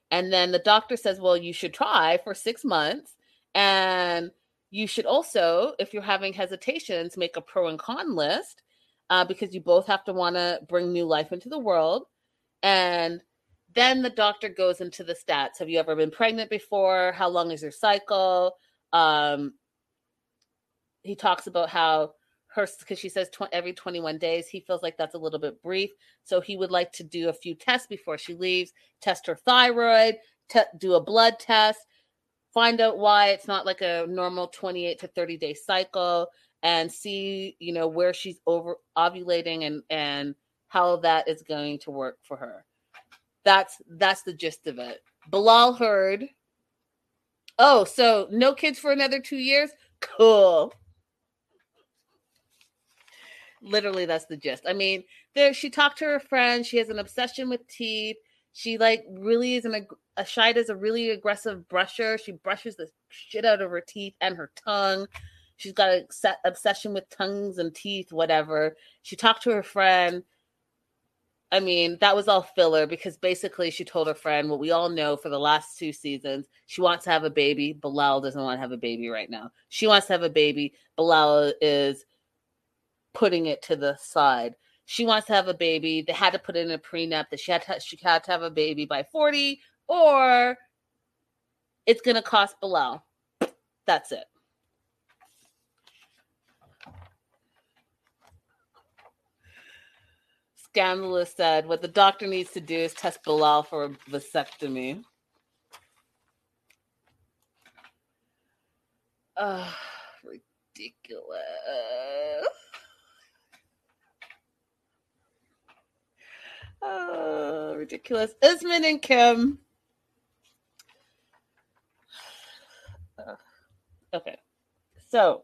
And then the doctor says well you should try for six months. And you should also if you're having hesitations make a pro and con list uh, because you both have to want to bring new life into the world. And then the doctor goes into the stats. Have you ever been pregnant before? How long is your cycle? Um, he talks about how her, because she says tw- every 21 days, he feels like that's a little bit brief. So he would like to do a few tests before she leaves, test her thyroid, te- do a blood test, find out why it's not like a normal 28 to 30 day cycle and see you know where she's over ovulating and and how that is going to work for her that's that's the gist of it. Bilal heard. Oh so no kids for another two years? Cool. Literally that's the gist. I mean there she talked to her friend she has an obsession with teeth. She like really is an a Shaeeda is a really aggressive brusher. She brushes the shit out of her teeth and her tongue. She's got a set obsession with tongues and teeth, whatever. She talked to her friend. I mean, that was all filler because basically she told her friend what we all know for the last two seasons. She wants to have a baby. Bilal doesn't want to have a baby right now. She wants to have a baby. Bilal is putting it to the side. She wants to have a baby. They had to put in a prenup that she had to, she had to have a baby by 40 or it's going to cost Bilal. That's it. Scandalous said, What the doctor needs to do is test Bilal for a vasectomy. Uh, ridiculous. Uh, ridiculous. Usman and Kim. Okay. So,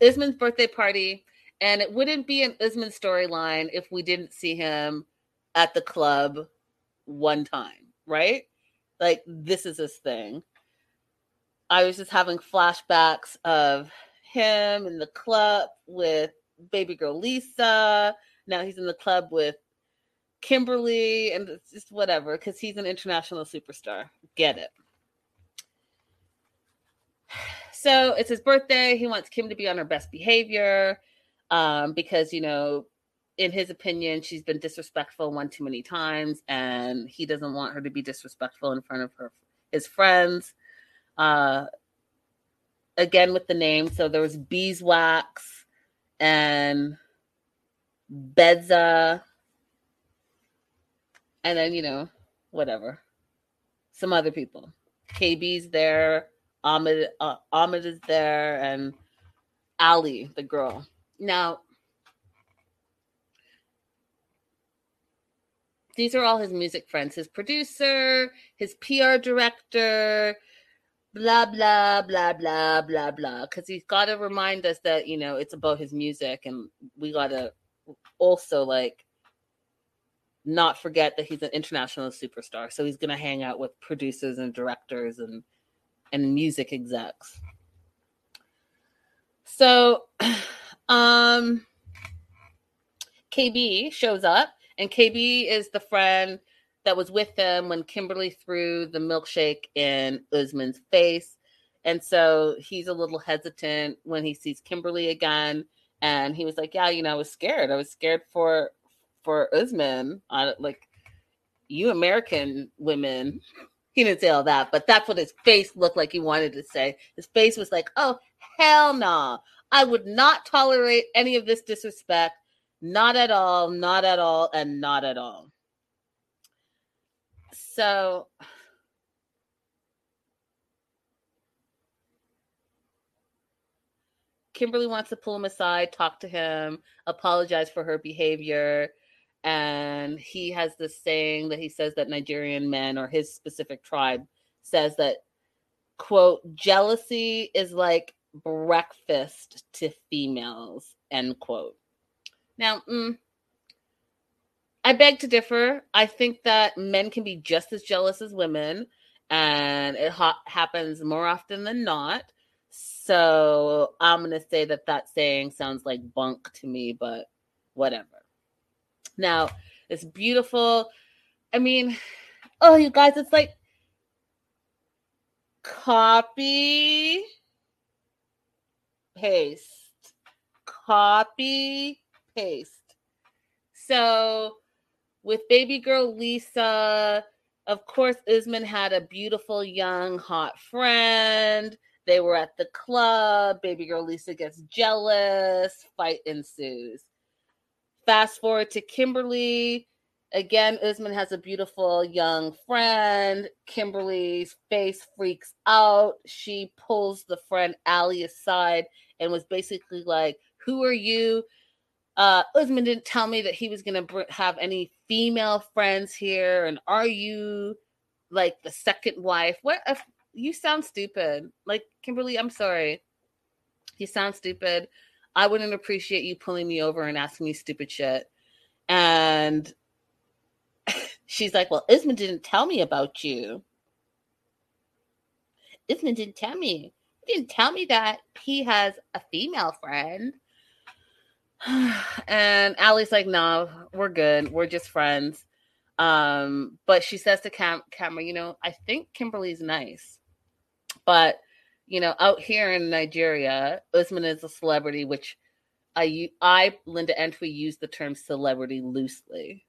Usman's birthday party and it wouldn't be an Usman storyline if we didn't see him at the club one time, right? Like this is his thing. I was just having flashbacks of him in the club with baby girl Lisa. Now he's in the club with Kimberly, and it's just whatever because he's an international superstar. Get it. (sighs) So it's his birthday. He wants Kim to be on her best behavior um, because you know in his opinion she's been disrespectful one too many times and he doesn't want her to be disrespectful in front of her his friends uh again with the name. So there was beeswax and bedza and then you know whatever some other people. Kb's there ahmed uh, ahmed is there and ali the girl now, these are all his music friends his producer, his PR director, blah, blah, blah, blah, blah, blah. Because he's got to remind us that, you know, it's about his music and we got to also like not forget that he's an international superstar. So he's going to hang out with producers and directors and and music execs. So (clears throat) Um, KB shows up, and KB is the friend that was with them when Kimberly threw the milkshake in Usman's face. And so he's a little hesitant when he sees Kimberly again. And he was like, Yeah, you know, I was scared. I was scared for for Usman. I, like you American women. (laughs) He didn't say all that, but that's what his face looked like he wanted to say. His face was like, Oh, hell no. Nah. I would not tolerate any of this disrespect. Not at all, not at all, and not at all. So Kimberly wants to pull him aside, talk to him, apologize for her behavior. And he has this saying that he says that Nigerian men or his specific tribe says that, quote, jealousy is like breakfast to females, end quote. Now, mm, I beg to differ. I think that men can be just as jealous as women, and it ha- happens more often than not. So I'm going to say that that saying sounds like bunk to me, but whatever. Now, it's beautiful. I mean, oh, you guys, it's like copy, paste, copy, paste. So with baby girl Lisa, of course, Usman had a beautiful, young, hot friend. They were at the club. Baby girl Lisa gets jealous. Fight ensues. Fast forward to Kimberly. Again, Usman has a beautiful young friend. Kimberly's face freaks out. She pulls the friend Allie aside and was basically like, Who are you? uh Usman didn't tell me that he was gonna br- have any female friends here, and are you like the second wife? What if you sound stupid? Like Kimberly, I'm sorry, you sound stupid. I wouldn't appreciate you pulling me over and asking me stupid shit. And (laughs) she's like, Well, Usman didn't tell me about you. Usman didn't tell me. Didn't tell me that he has a female friend. (sighs) and Allie's like, no, we're good. We're just friends. Um, but she says to Cam- Cameron, you know, I think Kimberly's nice. But, you know, out here in Nigeria, Usman is a celebrity, which I, I, Linda Entry, use the term celebrity loosely.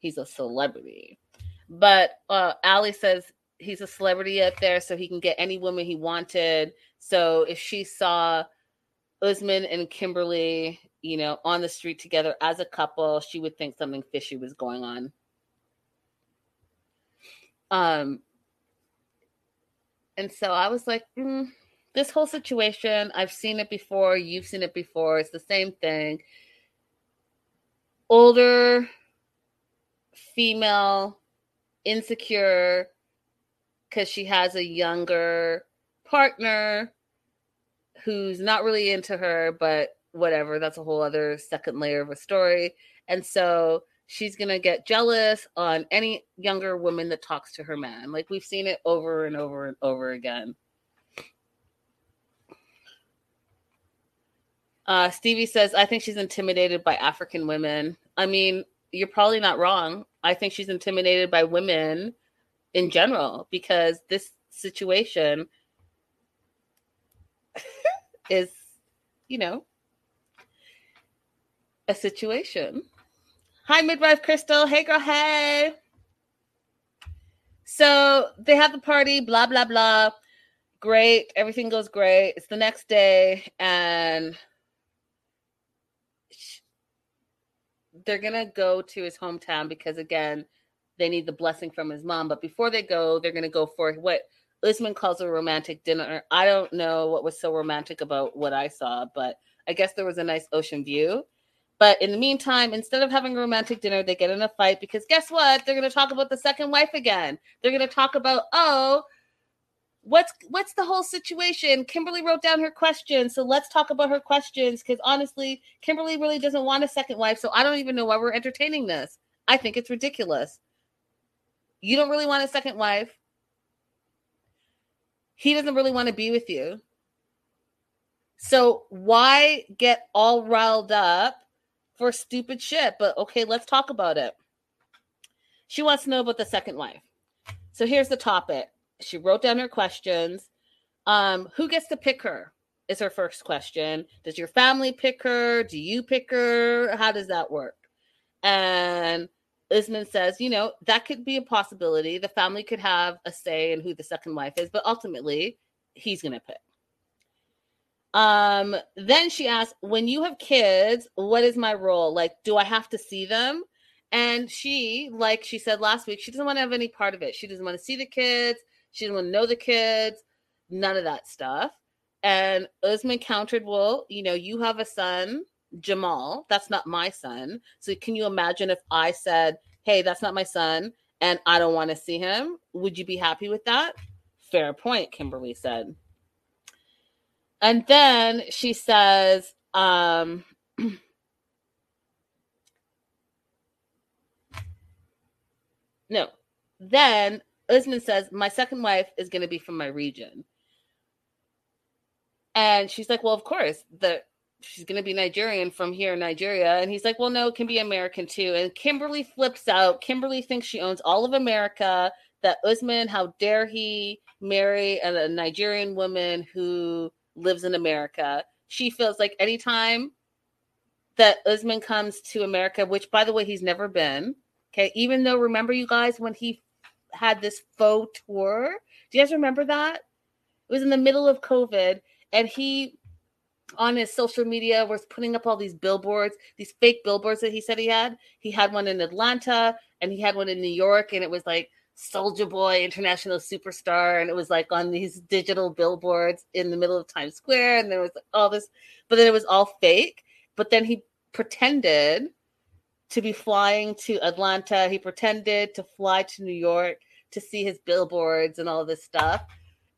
He's a celebrity. But uh, Allie says he's a celebrity up there, so he can get any woman he wanted. So if she saw Usman and Kimberly, you know, on the street together as a couple, she would think something fishy was going on. Um, and so I was like, mm, this whole situation, I've seen it before. You've seen it before. It's the same thing. Older female, insecure, because she has a younger partner who's not really into her, but whatever. That's a whole other second layer of a story. And so she's going to get jealous on any younger woman that talks to her man. Like we've seen it over and over and over again. Uh, Stevie says, I think she's intimidated by African women. I mean, you're probably not wrong. I think she's intimidated by women in general because this situation (laughs) is, you know, a situation. Hi, midwife Crystal. Hey, girl. Hey. So they have the party, blah, blah, blah. Great. Everything goes great. It's the next day, and they're going to go to his hometown because, again, they need the blessing from his mom. But before they go, they're going to go for what Usman calls a romantic dinner. I don't know what was so romantic about what I saw, but I guess there was a nice ocean view. But in the meantime, instead of having a romantic dinner, they get in a fight because guess what? They're going to talk about the second wife again. They're going to talk about, oh, what's what's the whole situation? Kimberly wrote down her questions, so let's talk about her questions because honestly, Kimberly really doesn't want a second wife, so I don't even know why we're entertaining this. I think it's ridiculous. You don't really want a second wife he doesn't really want to be with you. So why get all riled up for stupid shit? But okay, let's talk about it. She wants to know about the second wife. So here's the topic. she wrote down her questions. Um, who gets to pick her? Is her first question. Does your family pick her? Do you pick her? How does that work? And Usman says, you know, that could be a possibility. The family could have a say in who the second wife is, but ultimately, he's going to pick. Um, then she asked, when you have kids, what is my role? Like, do I have to see them? And she, like she said last week, she doesn't want to have any part of it. She doesn't want to see the kids. She doesn't want to know the kids. None of that stuff. And Usman countered, well, you know, you have a son, Jamal. That's not my son. So can you imagine if I said, hey, that's not my son and I don't want to see him? Would you be happy with that? Fair point, Kimberly said. And then she says, um, (clears throat) no. Then Usman says, My second wife is going to be from my region. And she's like, Well, of course, the she's going to be Nigerian from here in Nigeria. And he's like, Well, no, it can be American too. And Kimberly flips out. Kimberly thinks she owns all of America. That Usman, how dare he marry a Nigerian woman who lives in America? She feels like anytime that Usman comes to America, which by the way, he's never been. Okay. Even though, remember, you guys, when he had this faux tour, do you guys remember that? It was in the middle of COVID, and he on his social media was putting up all these billboards, these fake billboards that he said he had. He had one in Atlanta and he had one in New York, and it was like SojaBoy, international superstar, and it was like on these digital billboards in the middle of Times Square, and there was all this, but then it was all fake. But then he pretended to be flying to Atlanta. He pretended to fly to New York to see his billboards and all this stuff.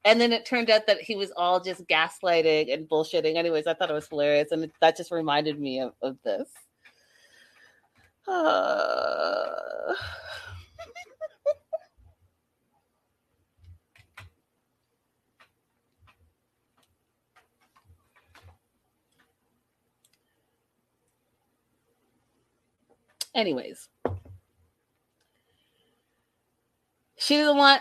And then it turned out that he was all just gaslighting and bullshitting. Anyways, I thought it was hilarious. And that just reminded me of, of this. (sighs) Anyways, she doesn't want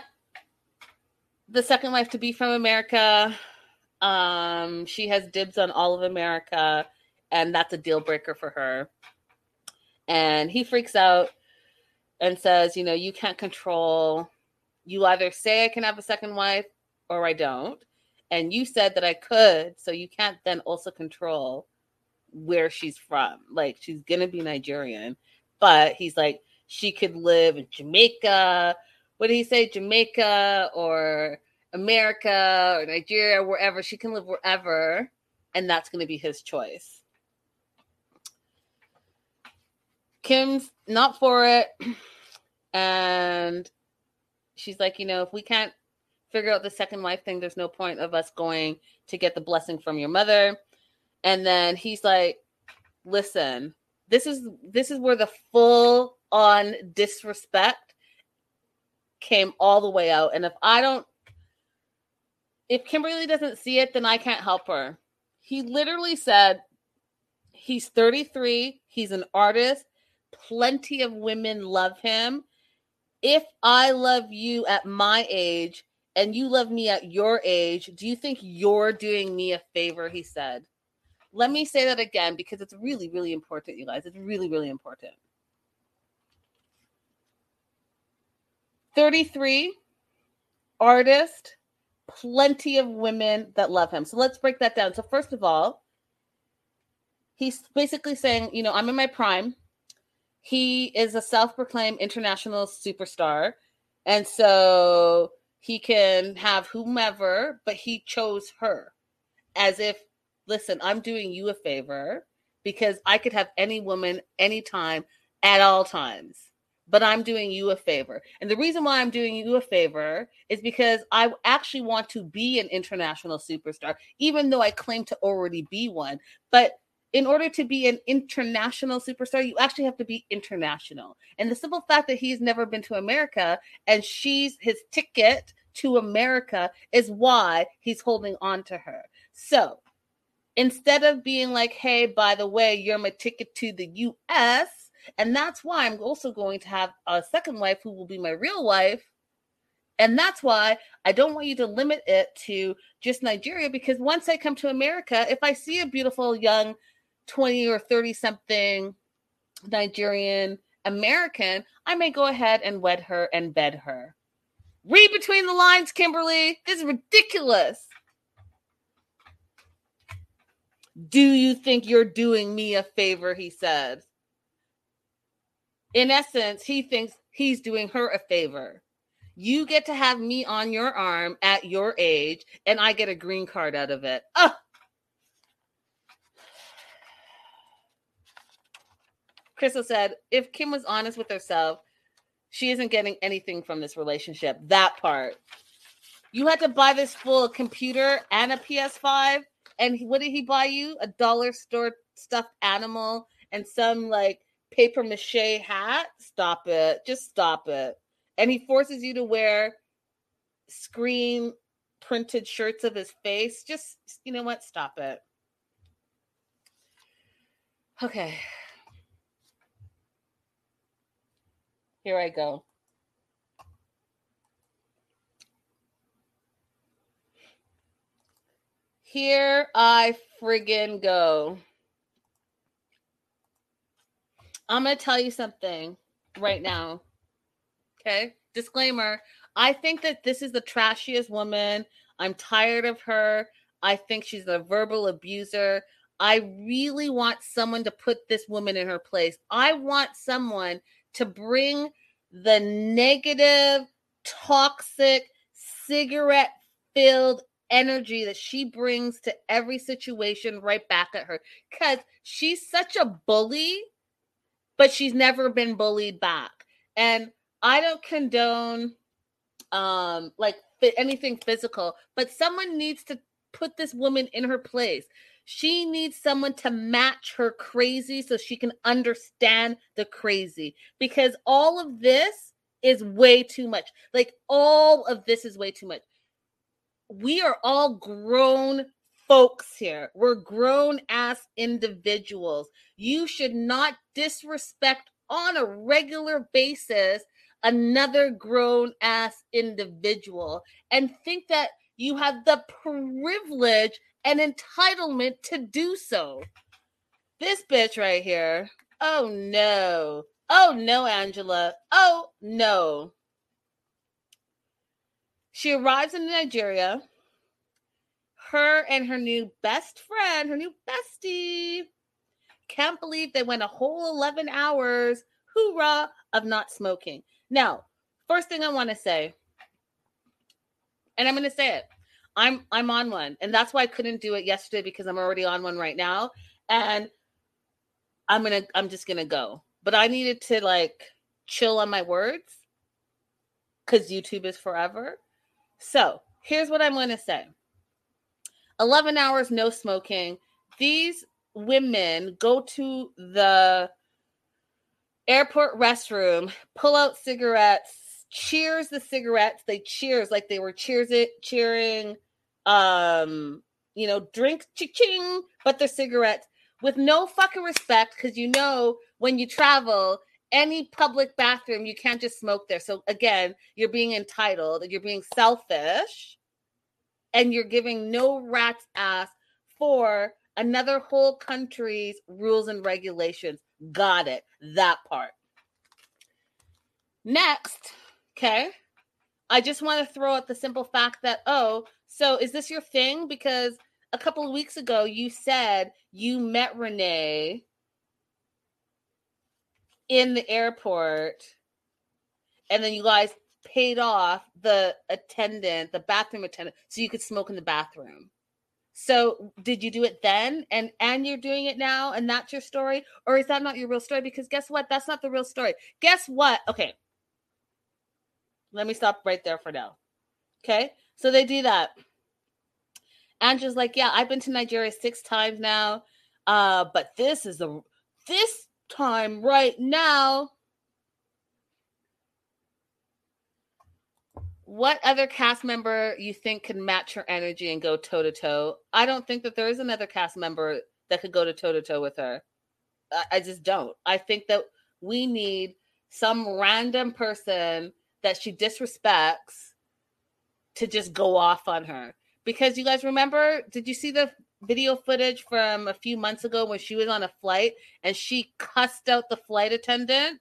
the second wife to be from America. Um, she has dibs on all of America, and that's a deal breaker for her. And he freaks out and says, You know, you can't control, you either say I can have a second wife or I don't. And you said that I could, so you can't then also control where she's from. Like, she's gonna be Nigerian, but he's like, she could live in Jamaica what did he say? Jamaica or America or Nigeria, wherever. She can live wherever, and that's going to be his choice. Kim's not for it. (clears throat) And she's like, you know, if we can't figure out the second wife thing, there's no point of us going to get the blessing from your mother. And then he's like, listen, this is this is where the full on disrespect came all the way out. And if I don't, if Kimberly doesn't see it, then I can't help her. He literally said he's 33, he's an artist, plenty of women love him. If I love you at my age and you love me at your age, do you think you're doing me a favor? He said. Let me say that again because it's really, really important, you guys. It's really, really important. 33 artist, plenty of women that love him. So let's break that down. So first of all, he's basically saying, you know, I'm in my prime. He is a self-proclaimed international superstar. And so he can have whomever, but he chose her as if, listen, I'm doing you a favor because I could have any woman anytime at all times but I'm doing you a favor. And the reason why I'm doing you a favor is because I actually want to be an international superstar, even though I claim to already be one. But in order to be an international superstar, you actually have to be international. And the simple fact that he's never been to America and she's his ticket to America is why he's holding on to her. So instead of being like, hey, by the way, you're my ticket to the US, and that's why I'm also going to have a second wife who will be my real wife. And that's why I don't want you to limit it to just Nigeria because once I come to America, if I see a beautiful young 20 or 30 something Nigerian American, I may go ahead and wed her and bed her. Read between the lines, Kimberly. This is ridiculous. Do you think you're doing me a favor? He said. In essence, he thinks he's doing her a favor. You get to have me on your arm at your age, and I get a green card out of it. Oh. Crystal said, if Kim was honest with herself, she isn't getting anything from this relationship. That part. You had to buy this full computer and a PS5. And what did he buy you? A dollar store stuffed animal and some like paper mache hat? Stop it. Just stop it and he forces you to wear screen printed shirts of his face. Just, you know what? Stop it. Okay. Here I go. Here I friggin' go. I'm going to tell you something right now. Okay. Disclaimer I think that this is the trashiest woman. I'm tired of her. I think she's a verbal abuser. I really want someone to put this woman in her place. I want someone to bring the negative, toxic, cigarette filled energy that she brings to every situation right back at her. Because she's such a bully, but she's never been bullied back. And I don't condone um like anything physical, but someone needs to put this woman in her place. She needs someone to match her crazy so she can understand the crazy because all of this is way too much. Like all of this is way too much. We are all grown folks here. We're grown ass individuals. You should not disrespect on a regular basis another grown ass individual and think that you have the privilege and entitlement to do so. This bitch right here. Oh no. Oh no, Angela. Oh no. She arrives in Nigeria. Her and her new best friend, her new bestie, can't believe they went a whole 11 hours, hoorah, of not smoking. Now, first thing I want to say, and I'm going to say it. I'm I'm on one, and that's why I couldn't do it yesterday because I'm already on one right now, and I'm gonna I'm just gonna go. But I needed to like chill on my words because YouTube is forever. So here's what I'm gonna say: 11 hours no smoking. These women go to the airport restroom, pull out cigarettes, cheers the cigarettes. They cheers like they were cheers it, cheering, um, you know, drink ching, but they're cigarettes with no fucking respect because you know when you travel, any public bathroom, you can't just smoke there. So again, you're being entitled, you're being selfish, and you're giving no rat's ass for another whole country's rules and regulations. Got it. That part. Next, okay. I just want to throw out the simple fact that, oh, so is this your thing? Because a couple of weeks ago you said you met Renee in the airport and then you guys paid off the attendant, the bathroom attendant, so you could smoke in the bathroom. So did you do it then and and you're doing it now and that's your story or is that not your real story because guess what that's not the real story. Guess what? Okay. Let me stop right there for now. Okay? So they do that. Angela's like, "Yeah, I've been to Nigeria 6 times now. Uh but this is the this time right now what other cast member you think could match her energy and go toe to toe? I don't think that there is another cast member that could go to toe to toe with her. I, I just don't. I think that we need some random person that she disrespects to just go off on her. Because you guys remember, did you see the video footage from a few months ago when she was on a flight and she cussed out the flight attendant?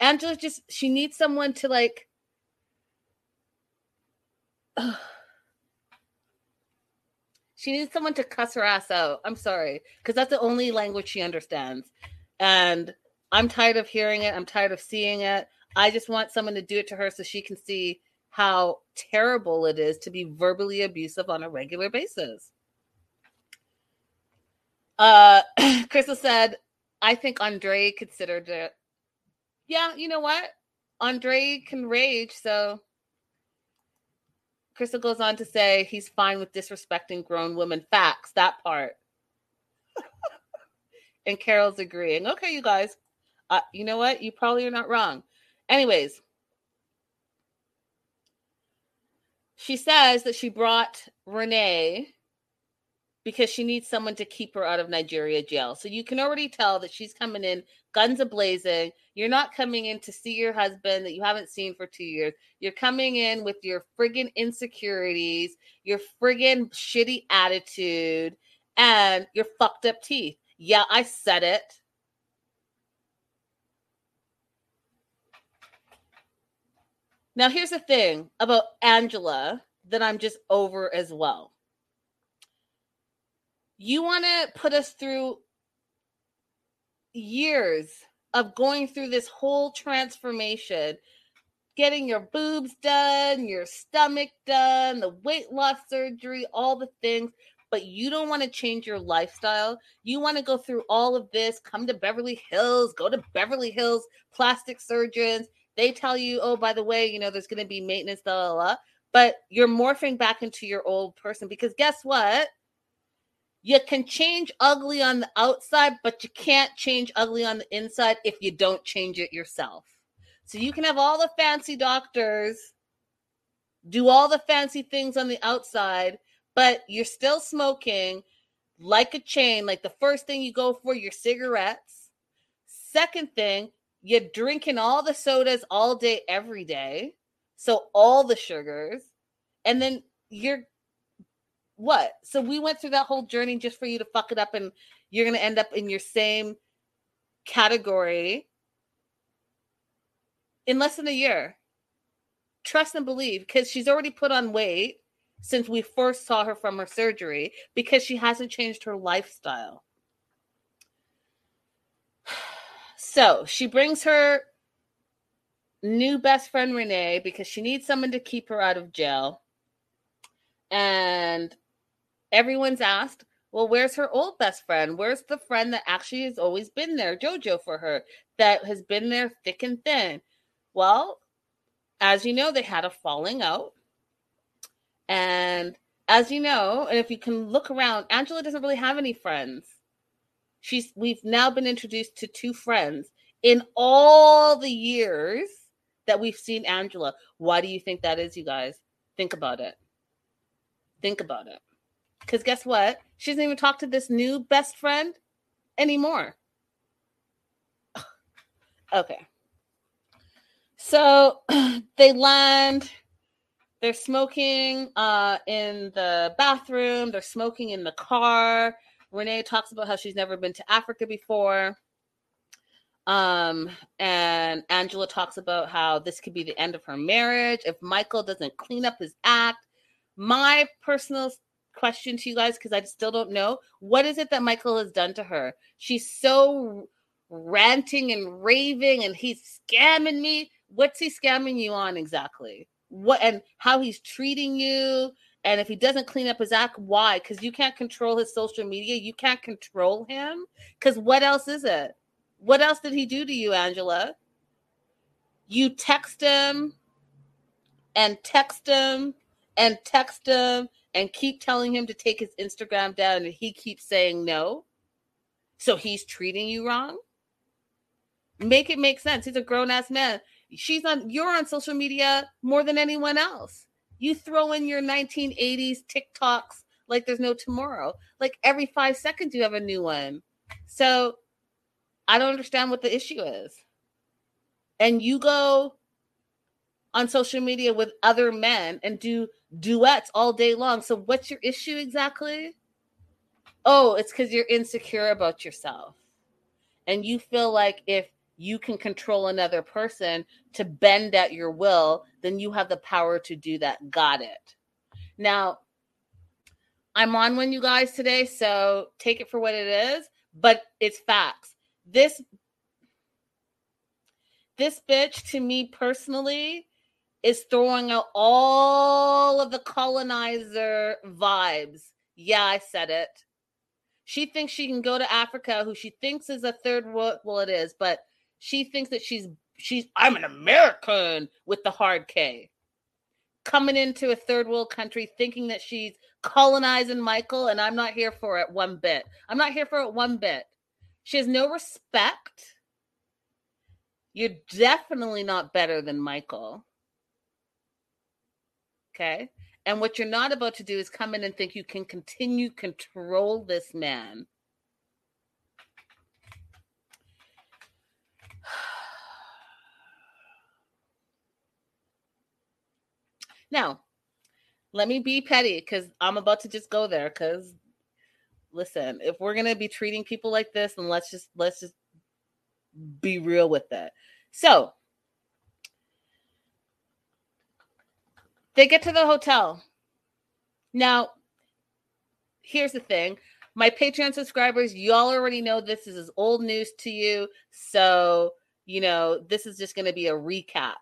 Angela just she needs someone to like she needs someone to cuss her ass out. I'm sorry, because that's the only language she understands. And I'm tired of hearing it. I'm tired of seeing it. I just want someone to do it to her so she can see how terrible it is to be verbally abusive on a regular basis. Uh, (clears throat) Crystal said, I think Andre considered it. Yeah, you know what? Andre can rage, so Crystal goes on to say he's fine with disrespecting grown women. Facts, that part. (laughs) and Carol's agreeing. Okay, you guys. Uh, you know what? You probably are not wrong. Anyways, she says that she brought Renee because she needs someone to keep her out of Nigeria jail. So you can already tell that she's coming in guns a blazing. You're not coming in to see your husband that you haven't seen for two years. You're coming in with your friggin' insecurities, your friggin' shitty attitude, and your fucked up teeth. Yeah, I said it. Now, here's the thing about Angela that I'm just over as well you want to put us through years of going through this whole transformation getting your boobs done, your stomach done, the weight loss surgery, all the things, but you don't want to change your lifestyle. You want to go through all of this, come to Beverly Hills, go to Beverly Hills plastic surgeons. They tell you, oh, by the way, you know, there's going to be maintenance, blah, blah, blah. But you're morphing back into your old person because guess what? You can change ugly on the outside, but you can't change ugly on the inside if you don't change it yourself. So you can have all the fancy doctors do all the fancy things on the outside, but you're still smoking like a chain. Like the first thing you go for your cigarettes. Second thing, you're drinking all the sodas all day, every day. So all the sugars. And then you're what? So we went through that whole journey just for you to fuck it up, and you're going to end up in your same category in less than a year. Trust and believe because she's already put on weight since we first saw her from her surgery because she hasn't changed her lifestyle. (sighs) So she brings her new best friend Renee because she needs someone to keep her out of jail. And everyone's asked, well, where's her old best friend? Where's the friend that actually has always been there, JoJo, for her, that has been there thick and thin? Well, as you know, they had a falling out. And as you know, and if you can look around, Angela doesn't really have any friends. She's we've now been introduced to two friends in all the years that we've seen Angela. Why do you think that is, you guys? Think about it. Think about it. Because guess what? She doesn't even talk to this new best friend anymore. (laughs) okay. So (clears throat) they land. They're smoking uh, in the bathroom. They're smoking in the car. Renee talks about how she's never been to Africa before. Um, and Angela talks about how this could be the end of her marriage if Michael doesn't clean up his act. My personal question to you guys because I still don't know. What is it that Michael has done to her? She's so ranting and raving and he's scamming me. What's he scamming you on exactly? What and how he's treating you? And if he doesn't clean up his act, why? Because you can't control his social media. You can't control him. Because what else is it? What else did he do to you, Angela? You text him and text him and text him and keep telling him to take his Instagram down and he keeps saying no. So he's treating you wrong. Make it make sense. He's a grown ass man. She's on you're on social media more than anyone else. You throw in your 1980s TikToks like there's no tomorrow. Like every 5 seconds you have a new one. So I don't understand what the issue is. And you go on social media with other men and do duets all day long. So, what's your issue exactly? Oh, it's because you're insecure about yourself. And you feel like if you can control another person to bend at your will, then you have the power to do that. Got it. Now, I'm on one, you guys, today, so take it for what it is, but it's facts. This this bitch to me personally is throwing out all of the colonizer vibes. Yeah, I said it. She thinks she can go to Africa, who she thinks is a third world. Well, it is, but she thinks that she's she's I'm an American with the hard K. Coming into a third world country thinking that she's colonizing Michael, and I'm not here for it one bit. I'm not here for it one bit. She has no respect. You're definitely not better than Michael. Okay. And what you're not about to do is come in and think you can continue control this man. (sighs) Now, let me be petty because I'm about to just go there. Because listen, if we're gonna be treating people like this, then let's just let's just be real with it. So they get to the hotel. Now, here's the thing. My Patreon subscribers, y'all already know this is old news to you. So, you know, this is just going to be a recap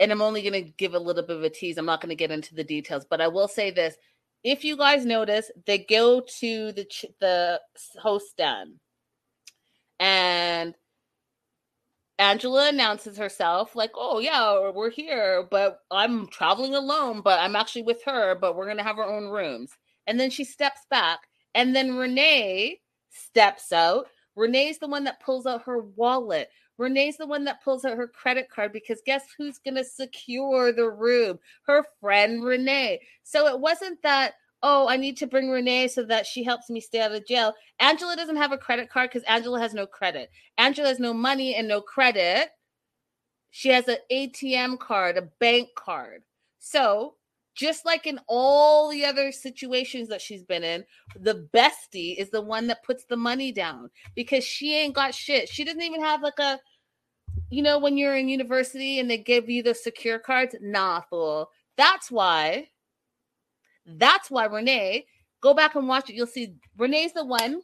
and I'm only going to give a little bit of a tease. I'm not going to get into the details, but I will say this: if you guys notice, they go to the the host den, and Angela announces herself like, "Oh yeah, we're here, but I'm traveling alone, but I'm actually with her, but we're going to have our own rooms." And then she steps back, and then Renee steps out. Renee's the one that pulls out her wallet. Renee's the one that pulls out her credit card because guess who's going to secure the room? Her friend Renee. So it wasn't that, oh, I need to bring Renee so that she helps me stay out of jail. Angela doesn't have a credit card because Angela has no credit. Angela has no money and no credit. She has an ATM card, a bank card. So just like in all the other situations that she's been in, the bestie is the one that puts the money down because she ain't got shit. She doesn't even have like a, you know, when you're in university and they give you the secure cards. Nah, fool. That's why. That's why Renee. Go back and watch it. You'll see Renee's the one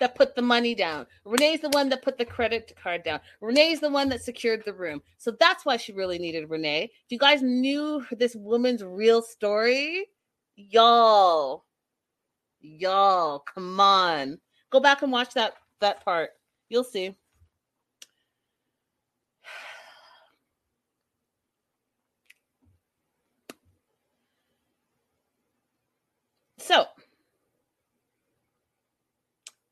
that put the money down. Renee's the one that put the credit card down. Renee's the one that secured the room. So that's why she really needed Renee. If you guys knew this woman's real story, y'all, y'all, come on. Go back and watch that that part. You'll see. So,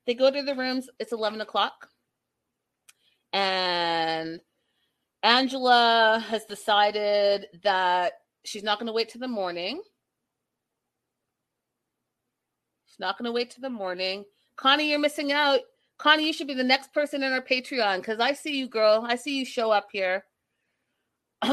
they go to the rooms. It's 11 o'clock. And Angela has decided that she's not going to wait till the morning. She's not going to wait till the morning. Connie, you're missing out. Connie, you should be the next person in our Patreon because I see you, girl. I see you show up here. (clears throat)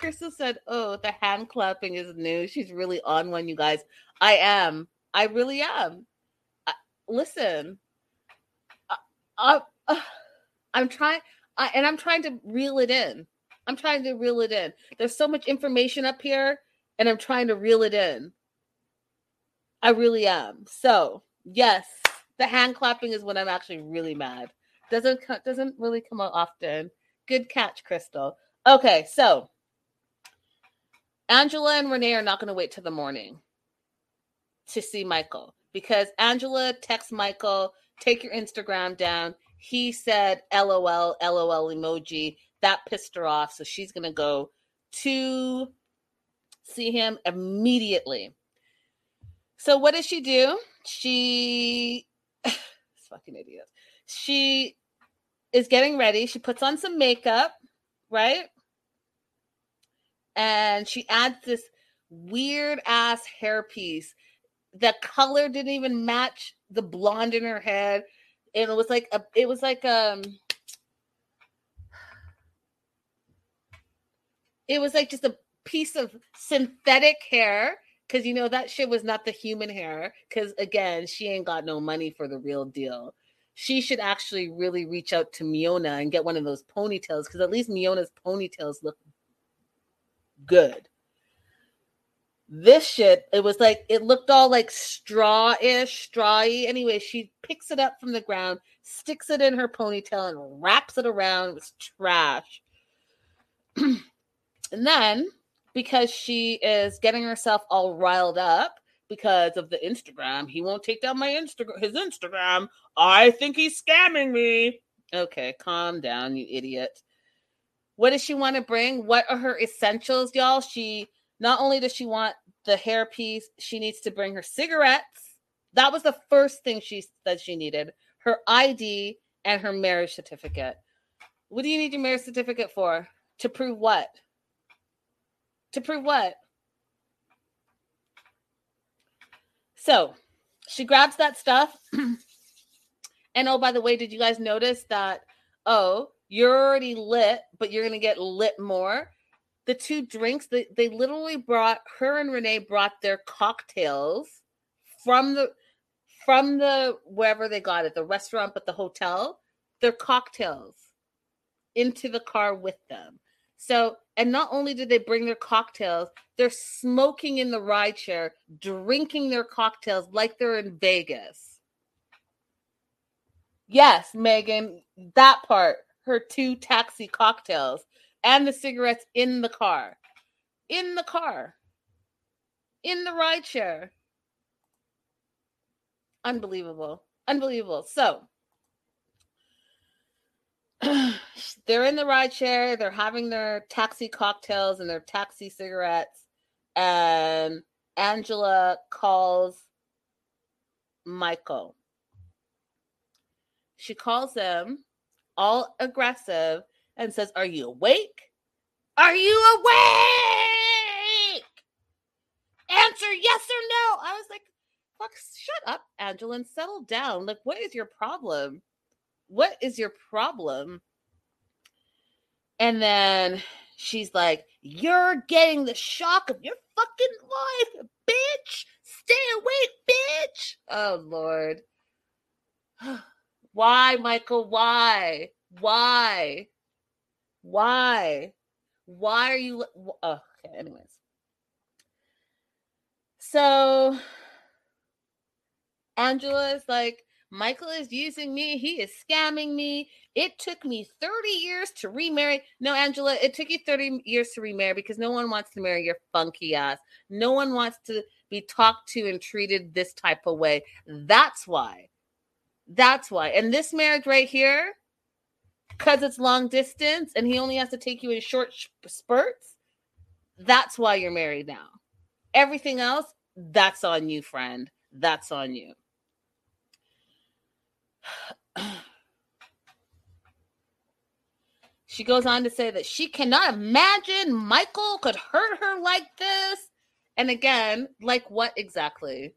Crystal said, "Oh, the hand clapping is new. She's really on one, you guys. I am. I really am. I, listen, I, I'm trying, I, and I'm trying to reel it in. I'm trying to reel it in. There's so much information up here, and I'm trying to reel it in. I really am. So, yes, the hand clapping is when I'm actually really mad. Doesn't doesn't really come out often. Good catch, Crystal. Okay, so Angela and Renee are not going to wait till the morning to see Michael because Angela texts Michael, take your Instagram down. He said LOL, LOL emoji. That pissed her off. So she's going to go to see him immediately. So what does she do? She, (laughs) fucking idiot. She is getting ready. She puts on some makeup, right? And she adds this weird ass hairpiece the color didn't even match the blonde in her head. And it was like a it was like um it was like just a piece of synthetic hair. Because you know that shit was not the human hair. Because again she ain't got no money for the real deal. She should actually really reach out to Miona and get one of those ponytails. Because at least Miona's ponytails look good this shit it was like it looked all like straw-ish strawy anyway she picks it up from the ground sticks it in her ponytail and wraps it around it was trash (clears throat) and then because she is getting herself all riled up because of the Instagram. He won't take down my Instagram his Instagram. I think he's scamming me. Okay, calm down, you idiot. What does she want to bring? What are her essentials, y'all? She not only does she want the hairpiece, she needs to bring her cigarettes. That was the first thing she said she needed. Her ID and her marriage certificate. What do you need your marriage certificate for? To prove what? To prove what? So she grabs that stuff. (clears throat) and oh, by the way, did you guys notice that? Oh, you're already lit, but you're going to get lit more. The two drinks, they, they literally brought her and Renee brought their cocktails from the from the wherever they got it, the restaurant, but the hotel, their cocktails into the car with them. So, and not only did they bring their cocktails, they're smoking in the ride share, drinking their cocktails like they're in Vegas. Yes, Megan, that part, her two taxi cocktails and the cigarettes in the car. In the car. In the ride share. Unbelievable. Unbelievable. So, (clears throat) they're in the ride share, they're having their taxi cocktails and their taxi cigarettes, and Angela calls Michael. She calls him all aggressive and says, Are you awake? Are you awake? Answer yes or no. I was like, Fuck, shut up, Angela, and settle down. Like, what is your problem? what is your problem? And then she's like, You're getting the shock of your fucking life, bitch. Stay awake, bitch. Oh, Lord. (sighs) (sighs) Why, Michael? Why? Why? Why? Why are you? Oh, okay, anyways. So Angela is like, Michael is using me. He is scamming me. It took me 30 years to remarry. No, Angela, it took you 30 years to remarry because no one wants to marry your funky ass. No one wants to be talked to and treated this type of way. That's why. That's why. And this marriage right here, because it's long distance and he only has to take you in short spurts, that's why you're married now. Everything else, that's on you, friend. That's on you. (sighs) she goes on to say that she cannot imagine Michael could hurt her like this. And again, like what exactly?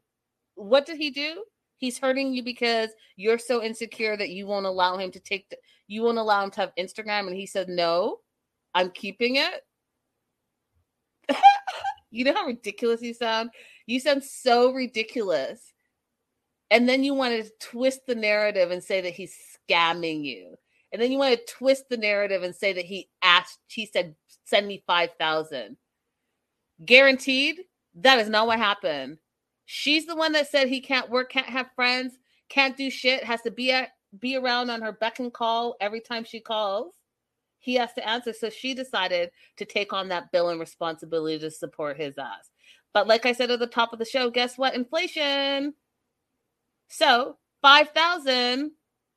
What did he do? He's hurting you because you're so insecure that you won't allow him to take the, you won't allow him to have Instagram and he said no, I'm keeping it. (laughs) you know how ridiculous you sound? You sound so ridiculous and then you want to twist the narrative and say that he's scamming you. And then you want to twist the narrative and say that he asked, he said, send me 5,000. Guaranteed, that is not what happened. She's the one that said he can't work, can't have friends, can't do shit, has to be at be around on her beck and call every time she calls. He has to answer. So she decided to take on that bill and responsibility to support his ass. But like I said at the top of the show, guess what? Inflation. So 5,000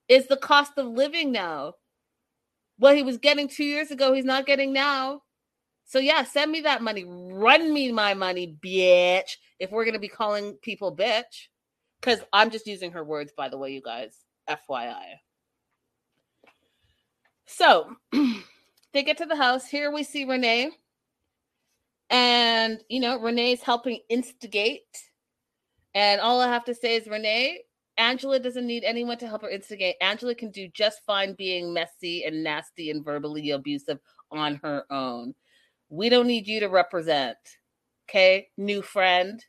is the cost of living now. What he was getting two years ago, he's not getting now. So yeah, send me that money. Run me my money, bitch. If we're gonna be calling people bitch. Because I'm just using her words, by the way, you guys. FYI. So (clears throat) they get to the house. Here we see Renee. And you know, Renee's helping instigate And all I have to say is, Renee, Angela doesn't need anyone to help her instigate. Angela can do just fine being messy and nasty and verbally abusive on her own. We don't need you to represent. Okay, new friend.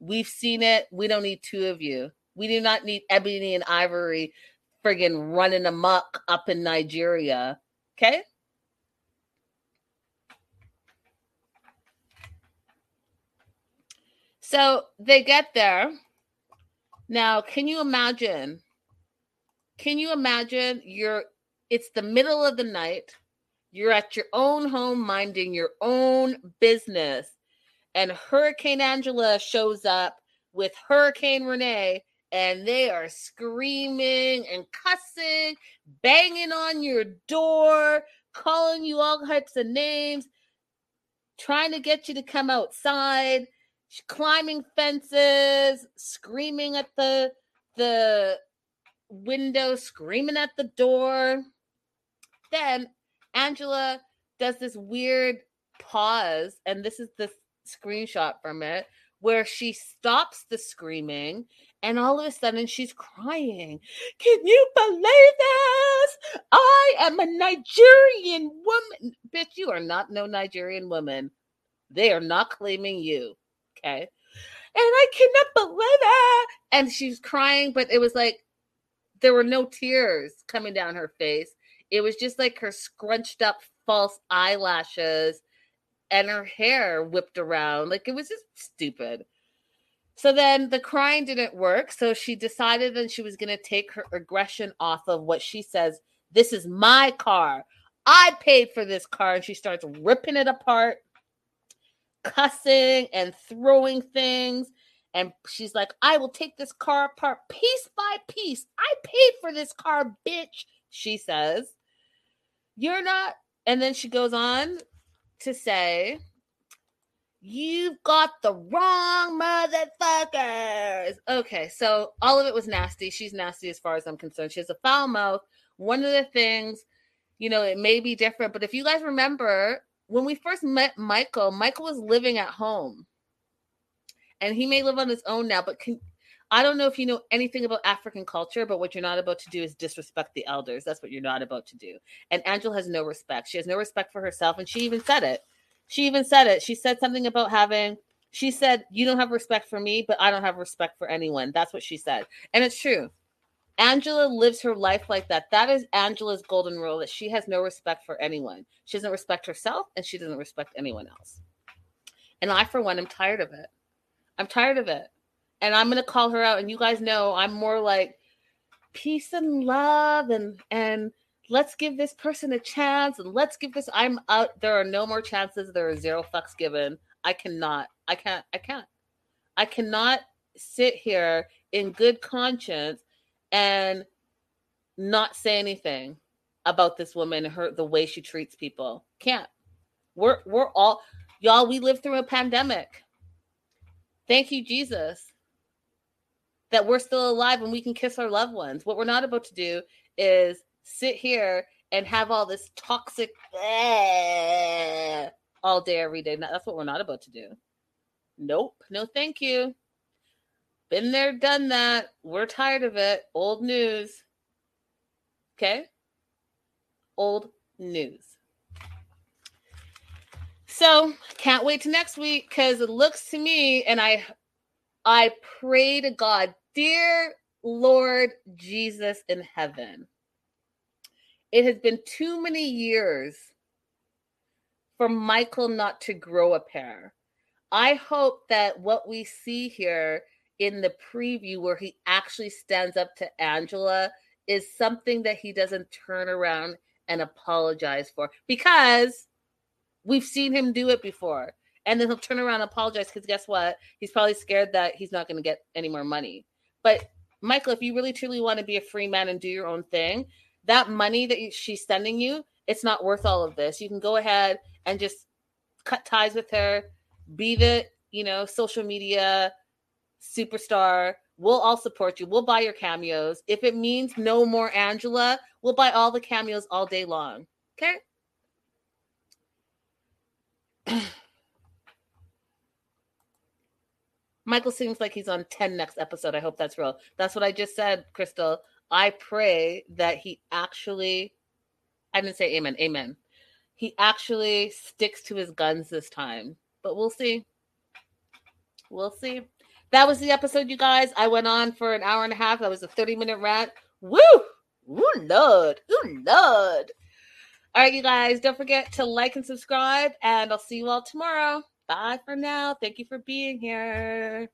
We've seen it. We don't need two of you. We do not need Ebony and Ivory friggin' running amok up in Nigeria. Okay? So they get there. Now, can you imagine? Can you imagine you're it's the middle of the night. You're at your own home minding your own business. And Hurricane Angela shows up with Hurricane Renee and they are screaming and cussing, banging on your door, calling you all types of names, trying to get you to come outside, climbing fences, screaming at the the window, screaming at the door. Then Angela does this weird pause, and this is the screenshot from it where she stops the screaming and all of a sudden she's crying. Can you believe this? I am a Nigerian woman. Bitch, you are not no Nigerian woman. They are not claiming you. Okay. And I cannot believe it. And she's crying, but it was like there were no tears coming down her face. It was just like her scrunched up false eyelashes and her hair whipped around. Like it was just stupid. So then the crying didn't work. So she decided that she was going to take her aggression off of what she says this is my car. I paid for this car. And she starts ripping it apart, cussing and throwing things. And she's like, I will take this car apart piece by piece. I paid for this car, bitch. She says, You're not. And then she goes on to say, You've got the wrong motherfuckers. Okay, so all of it was nasty. She's nasty as far as I'm concerned. She has a foul mouth. One of the things, you know, it may be different, but if you guys remember, when we first met Michael, Michael was living at home. And he may live on his own now, but can I don't know if you know anything about African culture, but what you're not about to do is disrespect the elders. That's what you're not about to do. And Angela has no respect. She has no respect for herself. And she even said it. She even said it. She said something about having, she said, You don't have respect for me, but I don't have respect for anyone. That's what she said. And it's true. Angela lives her life like that. That is Angela's golden rule that she has no respect for anyone. She doesn't respect herself and she doesn't respect anyone else. And I, for one, am tired of it. I'm tired of it and I'm gonna call her out. And you guys know I'm more like peace and love and and let's give this person a chance and let's give this I'm out there are no more chances there are zero fucks given. I cannot I can't I can't. I cannot sit here in good conscience and not say anything about this woman her the way she treats people. Can't. We're we're all y'all we lived through a pandemic. Thank you jesus that we're still alive and we can kiss our loved ones. What we're not about to do is sit here and have all this toxic all day, every day. That's what we're not about to do. Nope. No, thank you. Been there, done that. We're tired of it. Old news. Okay? Old news. So can't wait to next week because it looks to me, and I I pray to God, dear Lord Jesus in heaven, it has been too many years for Michael not to grow a pair. I hope that what we see here in the preview, where he actually stands up to Angela, is something that he doesn't turn around and apologize for because we've seen him do it before and then he'll turn around and apologize because guess what? He's probably scared that he's not going to get any more money. But Michael, if you really truly want to be a free man and do your own thing, that money that she's sending you, it's not worth all of this. You can go ahead and just cut ties with her, be the you know social media superstar. We'll all support you. We'll buy your cameos. If it means no more Angela, we'll buy all the cameos all day long. Okay. (clears throat) Michael seems like he's on 10 next episode. I hope that's real. That's what I just said, Crystal. I pray that he actually, I didn't say amen, amen. He actually sticks to his guns this time, but we'll see. We'll see. That was the episode, you guys. I went on for an hour and a half. That was a 30 minute rant. Woo! Ooh, Lord. Ooh, Lord. All right, you guys, don't forget to like and subscribe, and I'll see you all tomorrow. Bye for now. Thank you for being here.